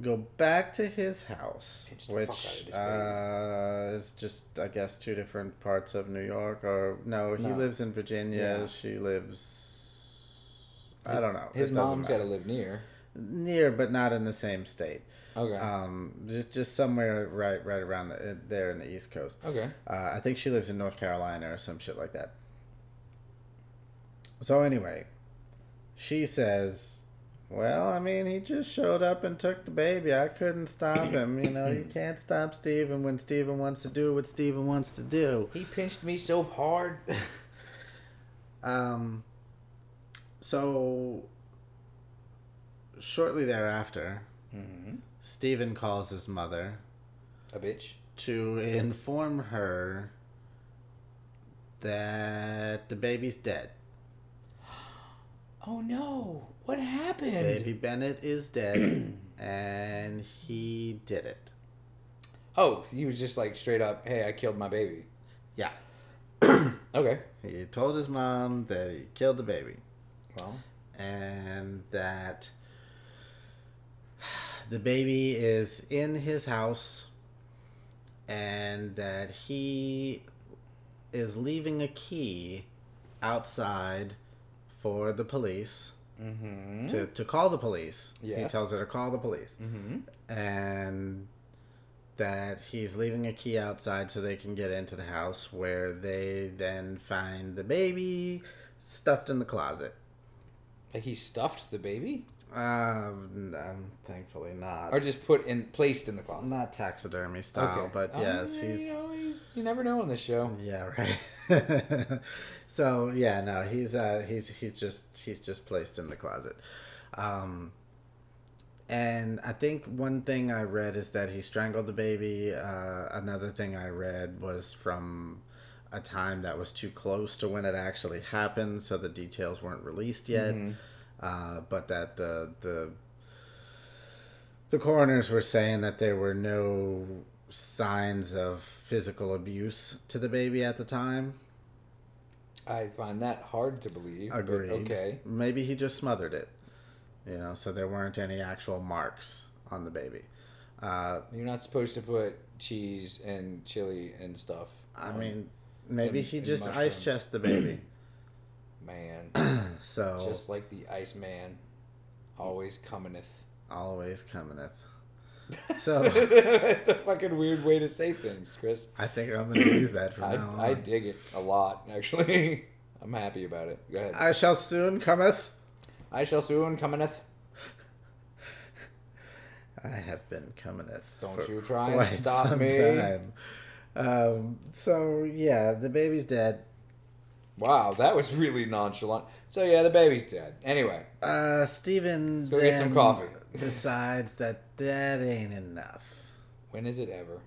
go back to his house, Pinch the fuck out of which uh, is just I guess two different parts of New York. Or no, he No. lives in Virginia. Yeah. She lives. I don't know. His mom's got to live near. Near, but not in the same state. Okay. Um, just just somewhere right right around the, there in the East Coast. okay. Uh, I think she lives in North Carolina or some shit like that. So anyway, she says, "Well, I mean, he just showed up and took the baby. I couldn't stop (laughs) him. You know, you can't stop Steven when Steven wants to do what Steven wants to do." He pinched me so hard. (laughs) Um. So shortly thereafter, mm-hmm. Steven calls his mother A bitch. to inform her that the baby's dead. (gasps) Oh no! What happened? Baby Bennett is dead, (clears throat) and he did it. Oh, he was just like straight up, "Hey, I killed my baby." Yeah. (clears throat) Okay. He told his mom that he killed the baby, Well, and that the baby is in his house, and that he is leaving a key outside for the police mm-hmm. to, to call the police. He tells her to call the police. Mm-hmm. and that he's leaving a key outside so they can get into the house where they then find the baby stuffed in the closet. Like he stuffed the baby, Um, um thankfully not. or just put in placed in the closet. not taxidermy style, but Oh, yes, yeah, he's he's. You never know on this show. yeah, right. (laughs) so yeah, no, he's uh he's he's just he's just placed in the closet. Um and I think one thing I read is that he strangled the baby. Uh, another thing I read was from a time that was too close to when it actually happened, so the details weren't released yet. Uh, but that the the the coroners were saying that there were no signs of physical abuse to the baby at the time. I find that hard to believe. Agreed. Okay. Maybe he just smothered it. You know, so there weren't any actual marks on the baby. Uh, You're not supposed to put cheese and chili and stuff. I mean, maybe and- he just ice chest the baby. Man, (clears throat) so just like the Iceman, always comingeth. always comingeth. (laughs) So it's a fucking weird way to say things, Chris. I think I'm gonna use that from I, now on. I dig it a lot, actually. (laughs) I'm happy about it. Go ahead. I shall soon cometh. I shall soon cometh. I have been comingeth. Don't you try and stop me. Um, so yeah, the baby's dead. Wow, that was really nonchalant. So yeah, the baby's dead. Anyway, Uh, Steven go get some coffee. (laughs) decides that that ain't enough. when is it ever?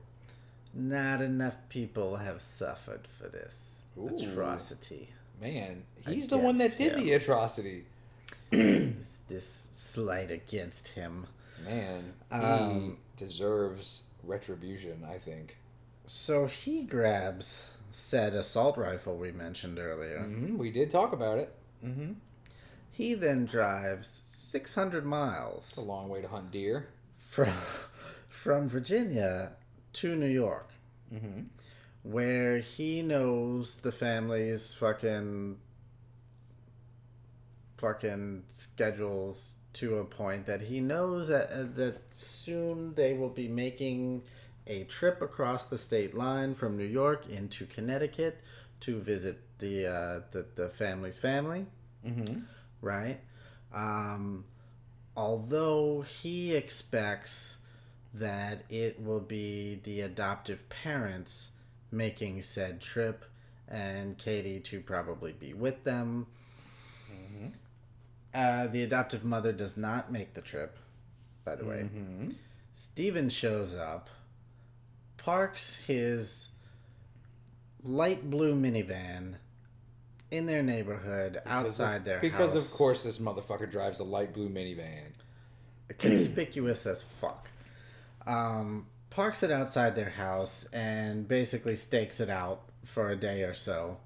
Not enough people have suffered for this Ooh. atrocity. Man, he's the one that did him. the atrocity. (clears throat) This, this slight against him. Man, he Um, deserves retribution. I think. So he grabs said assault rifle we mentioned earlier. hmm We did talk about it. hmm He then drives 600 miles. It's a long way to hunt deer. from (laughs) from Virginia to New York, where he knows the family's fucking fucking schedules to a point that he knows that, that soon they will be making a trip across the state line from New York into Connecticut to visit the uh, the, the family's family right? Um, although he expects that it will be the adoptive parents making said trip and Katie to probably be with them. Uh, the adoptive mother does not make the trip, by the way. Steven shows up, parks his light blue minivan in their neighborhood outside their house because house of course this motherfucker drives a light blue minivan. conspicuous as fuck. Um, parks it outside their house and basically stakes it out for a day or so,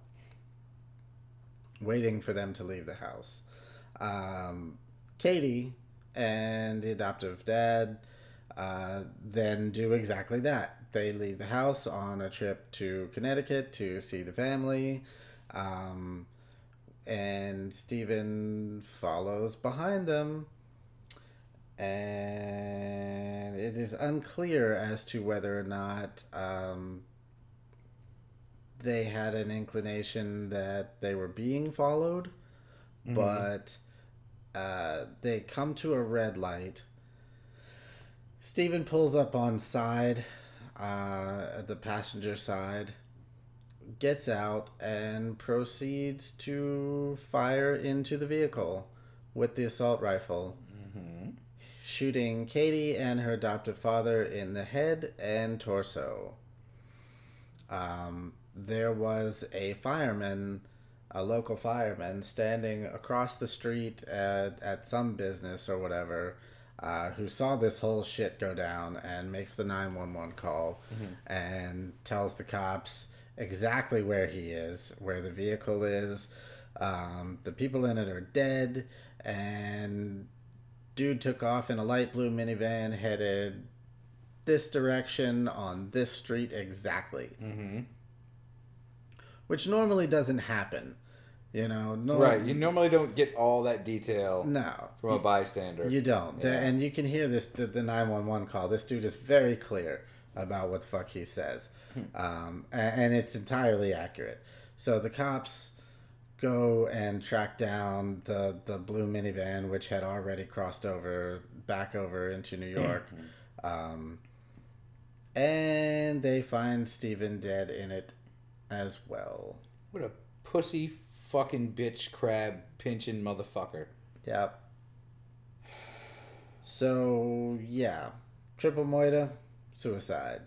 waiting for them to leave the house. Um, Katie and the adoptive dad uh, then do exactly that. They leave the house on a trip to Connecticut to see the family. Um, and Steven follows behind them and it is unclear as to whether or not um, they had an inclination that they were being followed, but uh, they come to a red light. Steven pulls up on side, uh, the passenger side, gets out, and proceeds to fire into the vehicle with the assault rifle shooting Katie and her adoptive father in the head and torso. Um, there was a fireman, a local fireman, standing across the street at, at some business or whatever, uh, who saw this whole shit go down and makes the 911 call and tells the cops exactly where he is, where the vehicle is. Um, the people in it are dead, and dude took off in a light blue minivan headed this direction on this street exactly. Mm-hmm. Which normally doesn't happen. You know, no, Right. You normally don't get all that detail no, from a bystander. you don't. Yeah. and you can hear this the, the 911 call. This dude is very clear about what the fuck he says. um, a- and, it's entirely accurate. So the cops go and track down the, the blue minivan, which had already crossed over back over into New York. um, and they find Steven dead in it as well. What a pussy fucking bitch crab pinching motherfucker. Yep. So yeah, triple moida, suicide.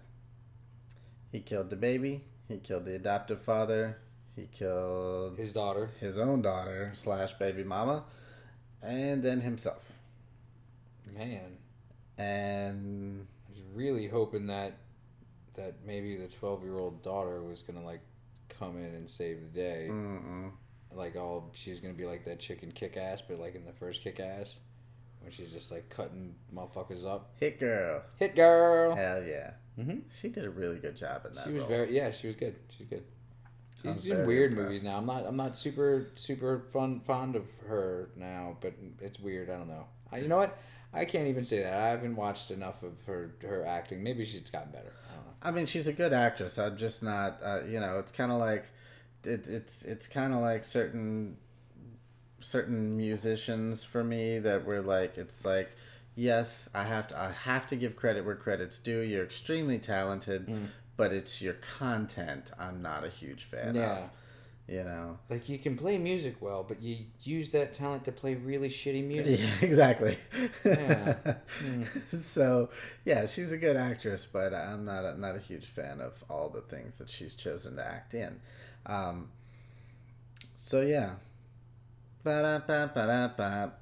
He killed the baby. He killed the adoptive father. He killed His daughter. his own daughter slash baby mama, and then himself. Man. And I was really hoping that that maybe the twelve year old daughter was gonna like come in and save the day. mm-mm. Like all she was gonna be like that chicken kick ass, but like in the first kick ass. When she's just like cutting motherfuckers up. hit girl, Hit girl. hell yeah, Mhm. she did a really good job in that. She was role. very yeah, she was good. She's good. She's in weird impressed. movies now. I'm not I'm not super super fun fond of her now, but it's weird. I don't know. I, you know what? I can't even say that. I haven't watched enough of her her acting. Maybe she's gotten better. I don't know. I mean, she's a good actress. I'm just not. Uh, you know, it's kind of like, it, it's it's kind of like certain certain musicians for me that were like, it's like, yes, I have to I have to give credit where credit's due. You're extremely talented, Mm. but it's your content I'm not a huge fan Yeah. of. You know. Like you can play music well, but you use that talent to play really shitty (laughs) music. Yeah, exactly. Yeah. (laughs) so yeah, she's a good actress, but I'm not a, not a huge fan of all the things that she's chosen to act in. Um, so yeah, Ba-da-ba, ba-da-ba.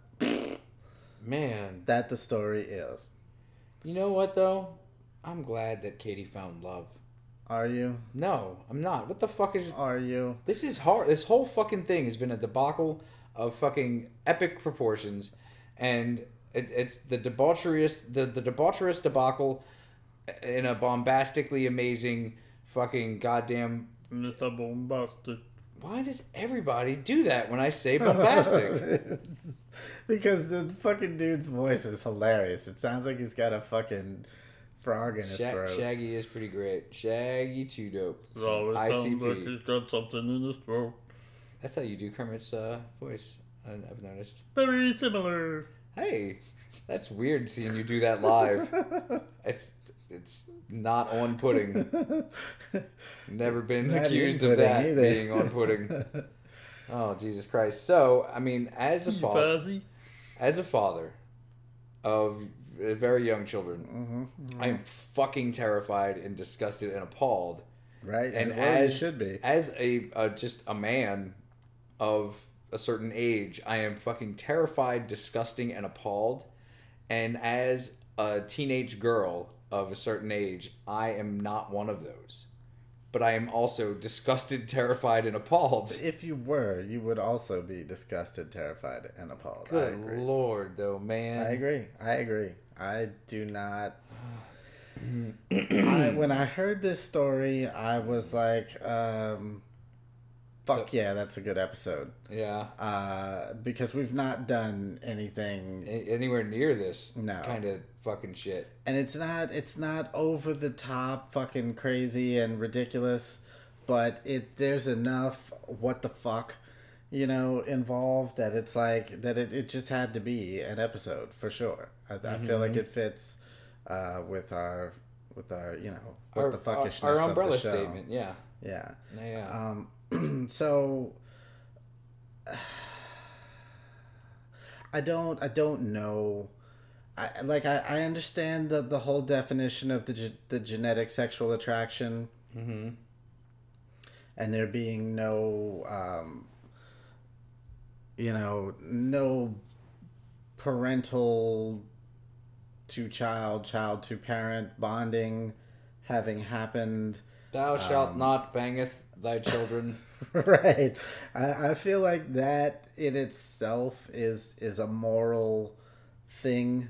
Man, that the story is. you know what though? I'm glad that Katie found love. Are you? No, I'm not. What the fuck is Are you? This is hard. This whole fucking thing has been a debacle of fucking epic proportions, and it, it's the debaucherous, the the debaucherous debacle in a bombastically amazing fucking goddamn. Mr. Bombastic. Why does everybody do that when I say bombastic? (laughs) because the fucking dude's voice is hilarious. It sounds like he's got a fucking frog in his Sha- throat. Shaggy is pretty great. Shaggy too dope. It from always sounds like he's got something in his throat. That's how you do Kermit's uh, voice. I- I've noticed. Very similar. Hey, that's weird seeing you do that live. (laughs) it's it's not on pudding. (laughs) Never been accused of that either. being on pudding. (laughs) Oh Jesus Christ! So I mean, as a father, as a father of uh, very young children, Mm-hmm. I am fucking terrified and disgusted and appalled. right? And And well, you as should be. as a uh, just a man of a certain age, I am fucking terrified, disgusting, and appalled. And as a teenage girl of a certain age, I am not one of those. But I am also disgusted, (laughs) terrified, and appalled. If you were, you would also be disgusted, terrified, and appalled. Good lord, though, man. I agree. I agree. I do not. (clears throat) I, when I heard this story, I was like, um, "Fuck yeah, that's a good episode." Yeah. Uh, because we've not done anything, A- Anywhere near this No. kind of fucking shit. and it's not it's not over the top, fucking crazy and ridiculous, but it there's enough what the fuck, you know, involved that it's like that it, it just had to be an episode for sure. I, I feel like it fits uh, with our with our you know what Our, the our, fuckishness our of umbrella the show. statement, yeah. Yeah. Yeah. Um, (clears throat) so (sighs) I don't I don't know. I like I, I understand the the whole definition of the ge- the genetic sexual attraction. mm-hmm. And there being no um you know, no parental to child, child to parent bonding having happened. Thou shalt Um, not bangeth thy children. (laughs) right I, I feel like that in itself is is a moral thing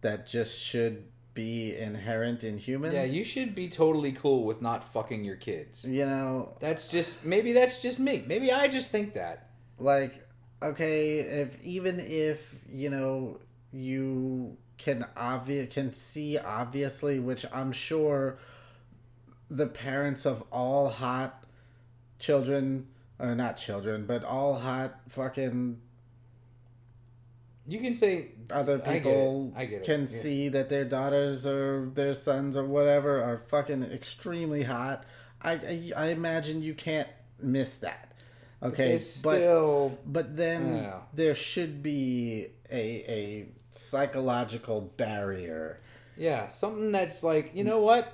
that just should be inherent in humans Yeah, you should be totally cool with not fucking your kids. you know That's just maybe that's just me. Maybe I just think that. like okay if even if you know you can obvious can see obviously which i'm sure the parents of all hot children or not children but all hot fucking You can say other I get it. people I get can Yeah. see that their daughters or their sons or whatever are fucking extremely hot. I I, I imagine you can't miss that. Okay, it's but still but then Yeah. there should be a a psychological barrier, yeah, something that's like, you know what?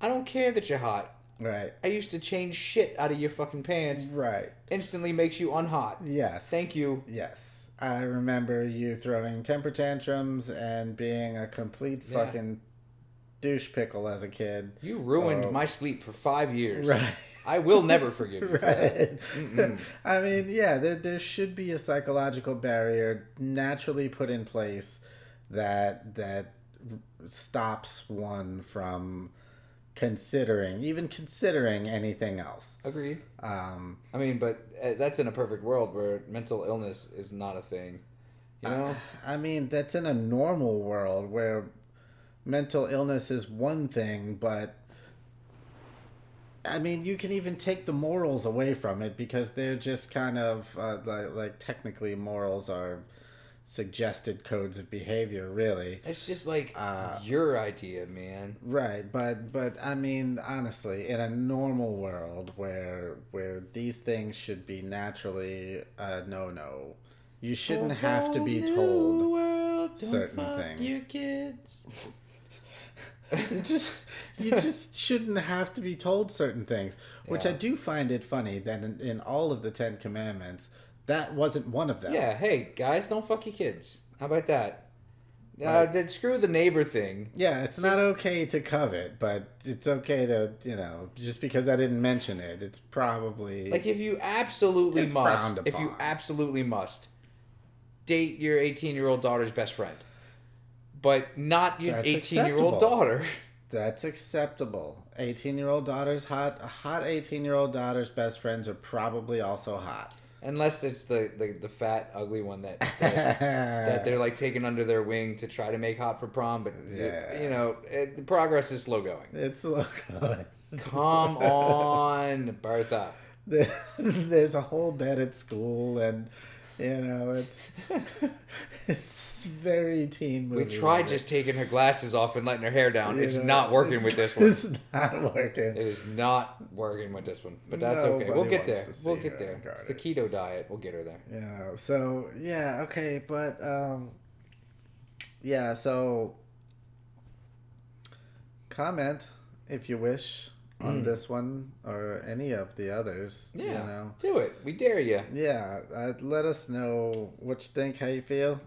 I don't care that you're hot. Right? I used to change shit out of your fucking pants. Right. Instantly makes you unhot. Yes. Thank you. Yes. I remember you throwing temper tantrums and being a complete Yeah. fucking douche pickle as a kid. You ruined Oh. my sleep for five years. Right. I will never forgive you. For. (laughs) Right. Mm-mm. (laughs) I mean, yeah, there, there should be a psychological barrier naturally put in place that that stops one from considering, even considering anything else. Agreed. Um, I mean, but uh, that's in a perfect world where mental illness is not a thing. You know? I mean, that's in a normal world where mental illness is one thing, but I mean, you can even take the morals away from it because they're just kind of uh, like, like technically morals are suggested codes of behavior, really. It's just like Uh, your idea, man. Right, but but I mean honestly, in a normal world where where these things should be naturally a no no, you shouldn't have to be told certain things. Your kids. you (laughs) just you just shouldn't have to be told certain things which i do find it funny that in, in all of the ten commandments that wasn't one of them Yeah, hey guys, don't fuck your kids. How about that? Uh, Right. then screw the neighbor thing. yeah it's not okay to covet but it's okay to you know just because i didn't mention it it's probably Like if you absolutely must, if you absolutely must, date your 18 year old daughter's best friend, but not your That's 18 year old acceptable. daughter. (laughs) That's acceptable. 18 year old daughter's hot. Hot 18 year old daughter's best friends are probably also hot. Unless it's the, the, the fat, ugly one that, that that they're like taking under their wing to try to make hot for prom, but Yeah. you know it, the progress is slow going. It's look. Come (laughs) on, Bertha. There's a whole bed at school, and you know it's (laughs) it's very teen movie. We tried just taking her glasses off and letting her hair down. You it's know, not working it's- with this (laughs) one. It's not working. It is not working with this one, but that's okay. We'll get there. We'll get there. It's the keto diet. We'll get her there. you know so yeah okay but um yeah so comment if you wish on this one or any of the others Yeah, you know do it. We dare you. yeah uh, let us know what you think how you feel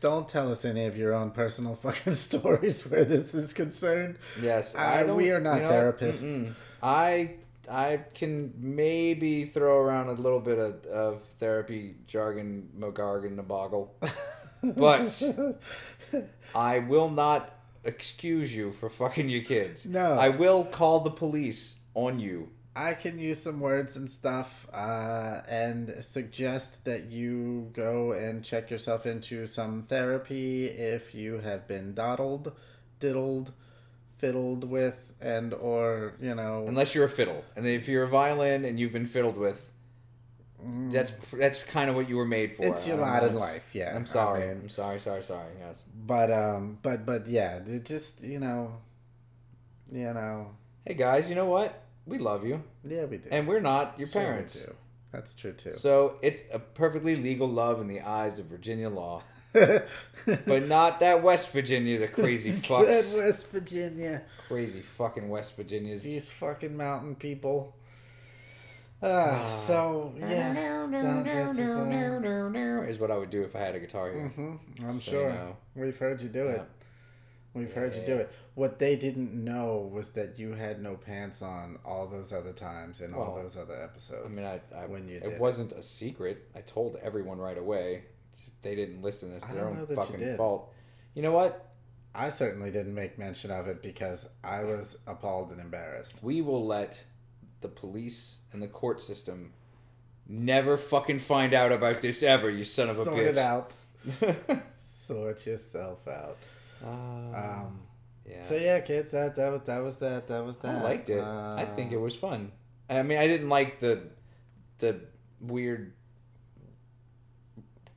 don't tell us any of your own personal (laughs) fucking stories where this is concerned Yes, Uh, I we are not you know, therapists. mm-mm. I I can maybe throw around a little bit of, of therapy jargon, mogargan, boggle, (laughs) but I will not excuse you for fucking your kids. No. I will call the police on you. I can use some words and stuff uh, and suggest that you go and check yourself into some therapy if you have been dawdled, diddled, fiddled with, and or, you know, Unless you're a fiddle, and if you're a violin and you've been fiddled with, that's that's kind of what you were made for. It's your lot in life, yeah. I'm sorry. I mean- I'm sorry. Sorry. Sorry. Yes. but, um, but, but yeah, just, you know, you know, Hey guys, you know what? We love you, yeah, we do. and we're not your Sure parents. That's true too. So it's a perfectly legal love in the eyes of Virginia law, (laughs) but not that West Virginia, the crazy (laughs) fucks, West Virginia. crazy fucking West Virginias. These fucking mountain people. Ah, so yeah, is, uh, what I would do if I had a guitar here. mhm, I'm So, sure you know. we've heard you do it. Yeah. We've heard you do it. What they didn't know was that you had no pants on all those other times in all those other episodes. I mean, I, I when you it wasn't a secret. I told everyone right away. They didn't listen. It's their own that you fucking fault. You know what? I certainly didn't make mention of it because I was appalled and embarrassed. We will let the police and the court system never fucking find out about this ever. You son of a Sort bitch. it out. (laughs) Sort yourself out. Ah, Um, yeah. so yeah, kids, that that was that was that that was that. I liked it. I think Uh, it was fun. I mean, I didn't like the the weird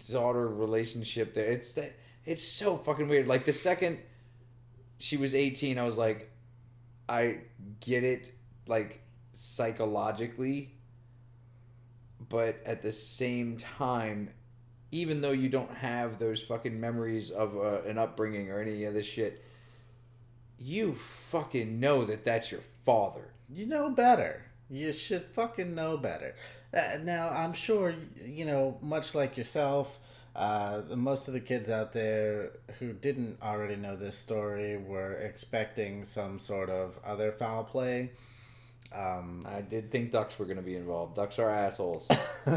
daughter relationship there. It's that it's so fucking weird. Like the second she was 18, I was like I get it like psychologically, but at the same time even though you don't have those fucking memories of uh, an upbringing or any of this shit, you fucking know that that's your father. You know better. You should fucking know better. Uh, now, I'm sure, you know, much like yourself, uh, most of the kids out there who didn't already know this story were expecting some sort of other foul play. Um, I did think ducks were going to be involved. Ducks are assholes. (laughs)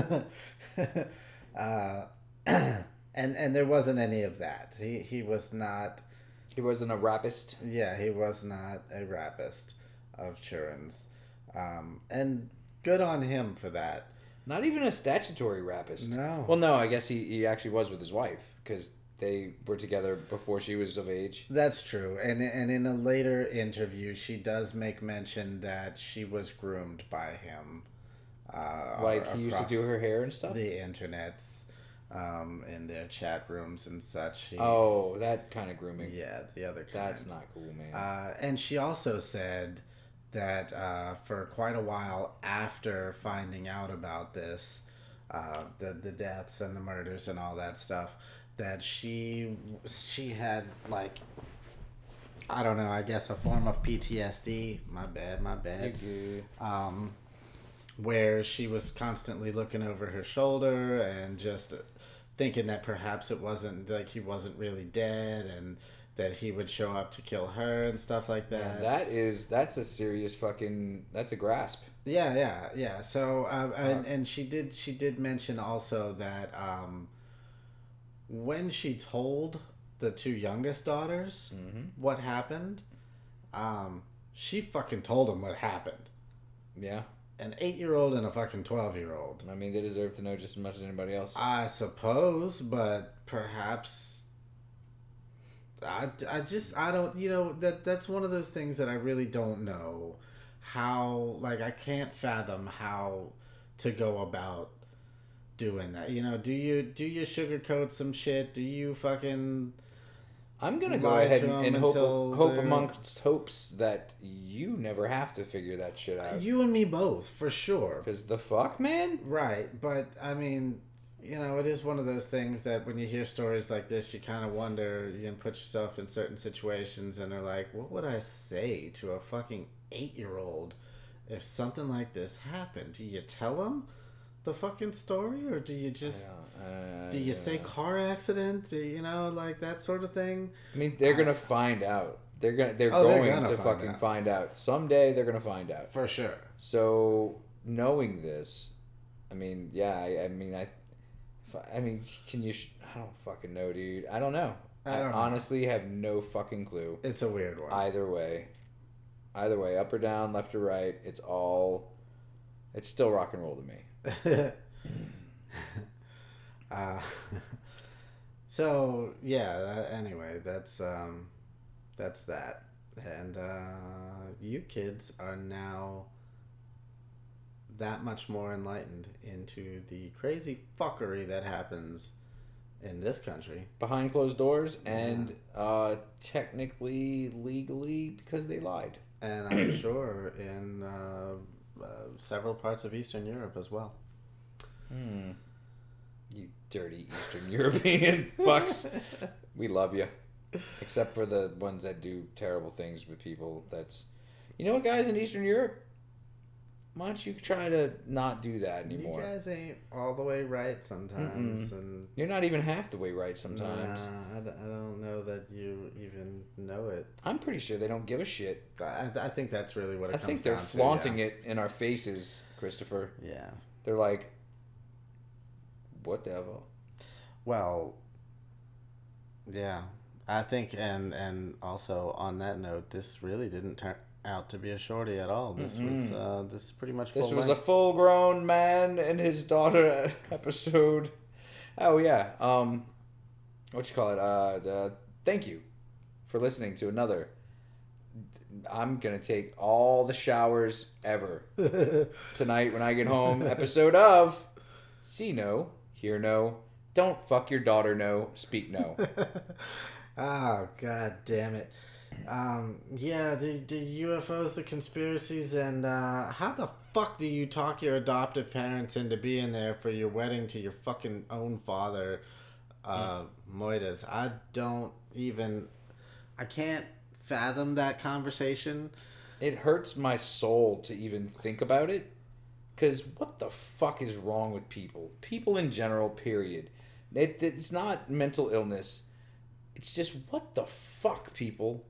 uh, (clears throat) and and there wasn't any of that. He he was not. he wasn't a rapist. Yeah, he was not a rapist of Churin's, um, and good on him for that. Not even a statutory rapist. No. Well, no, I guess he, he actually was with his wife because they were together before she was of age. That's true, and and in a later interview, she does make mention that she was groomed by him. Uh, Like he used to do her hair and stuff. the internets, um, in their chat rooms and such. Oh, that kind of grooming. yeah, the other kind. That's not cool, man. Uh, and she also said that uh, for quite a while after finding out about this, uh, the the deaths and the murders and all that stuff, that she she had like I don't know, I guess a form of PTSD. My bad, my bad. Um, where she was constantly looking over her shoulder and just thinking that perhaps it wasn't like he wasn't really dead and that he would show up to kill her and stuff like that. Man, that is that's a serious fucking that's a grasp. Yeah, yeah, yeah. So, uh, and, and she did she did mention also that um, when she told the two youngest daughters what happened, Um, she fucking told them what happened. Yeah. An eight year old and a fucking twelve year old. I mean, they deserve to know just as much as anybody else. I suppose, but perhaps. I, I just I don't you know that that's one of those things that I really don't know how like I can't fathom how to go about doing that you know do you do you sugarcoat some shit do you fucking I'm gonna go ahead to and, and hope, until hope amongst hopes that you never have to figure that shit out. you and me both for sure Because the fuck, man? Right, but I mean, you know, it is one of those things that when you hear stories like this, you kind of wonder, you can put yourself in certain situations and are like, what would I say to a fucking eight year old if something like this happened? Do you tell them the fucking story or do you just. Uh, Do you say car accident? Do you know, like that sort of thing? I mean, they're gonna find out. They're gonna. They're Oh, they're going gonna to find fucking out. find out someday. They're gonna find out. For sure. So knowing this, I mean, yeah, I, mean, I mean, I, f- I mean, can you? Sh- I don't fucking know, dude. I don't know. I I, don't know. honestly have no fucking clue. It's a weird one. Either way, either way, up or down, left or right, it's all. It's still rock and roll to me. (laughs) uh, (laughs) so yeah. That, anyway, that's um, that's that, and uh, you kids are now that much more enlightened into the crazy fuckery that happens in this country. Behind closed doors and uh, technically, legally, because they lied. And I'm (clears throat) sure in uh, uh, several parts of Eastern Europe as well. Hmm. You dirty Eastern (laughs) European fucks. We love you. Except for the ones that do terrible things with people. That's. You know what, guys in Eastern Europe? Why don't you try to not do that anymore? You guys ain't all the way right sometimes, and You're not even half the way right sometimes. Nah, I, d- I don't know that you even know it. I'm pretty sure they don't give a shit. I, I think that's really what it comes down to. I comes think they're down to, flaunting yeah. it in our faces, Christopher. Yeah. They're like, what the hell? Well, yeah. I think, and and also on that note, this really didn't turn out to be a shorty at all. This was uh, this is pretty much full This was a full grown man and his daughter (laughs) episode. Oh yeah. Um what you call it? Uh the, thank you for listening to another. I'm gonna take all the showers ever (laughs) tonight when I get home. Episode of See No, Hear No, Don't Fuck Your Daughter No, Speak No. (laughs) Oh god damn it. Um yeah, the the UFOs, the conspiracies and uh how the fuck do you talk your adoptive parents into being there for your wedding to your fucking own father uh Moitas? I don't even I can't fathom that conversation. It hurts my soul to even think about it. Because what the fuck is wrong with people? People in general, period. It, it's not mental illness. It's just what the fuck, people.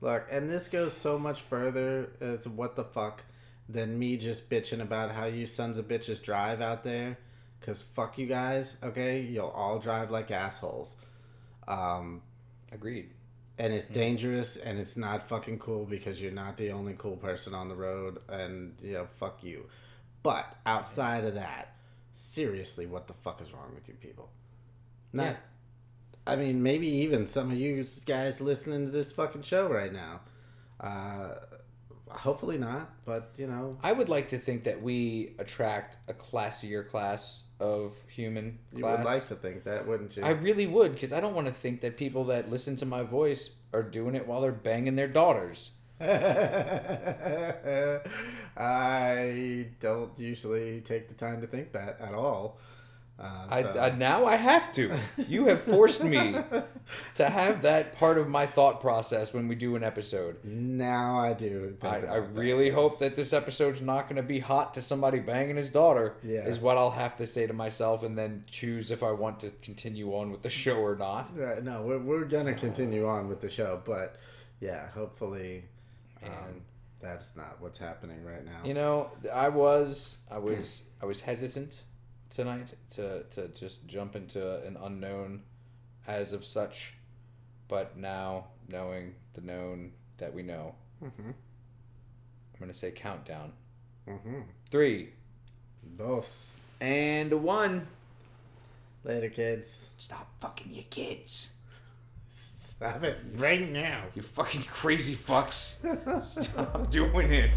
Look, and this goes so much further as what the fuck than me just bitching about how you sons of bitches drive out there. Cause fuck you guys, okay? You'll all drive like assholes. Um, Agreed. and it's dangerous and it's not fucking cool because you're not the only cool person on the road and you know, fuck you. But outside of that, seriously, what the fuck is wrong with you people? Not Yeah. I mean, maybe even some of you guys listening to this fucking show right now. Uh, hopefully not, but you know, I would like to think that we attract a classier class of human you would like to think that, wouldn't you? I really would, because I don't want to think that people that listen to my voice are doing it while they're banging their daughters. (laughs) I don't usually take the time to think that at all. Uh, I, so- I now I have to. You have forced me to have that part of my thought process when we do an episode. now I do. I, I really yes. hope that this episode's not going to be hot to somebody banging his daughter. Yeah. Is what I'll have to say to myself, and then choose if I want to continue on with the show or not. Right, no, we're, we're gonna continue on with the show, but yeah, hopefully, um, that's not what's happening right now. You know, I was I was I was hesitant tonight to to just jump into an unknown as of such, but now knowing the known, that we know. Mhm. I'm gonna say countdown. Mhm. Three Dos. and one. Later, kids. Stop fucking your kids. Stop it right now. You fucking crazy fucks. Stop doing it.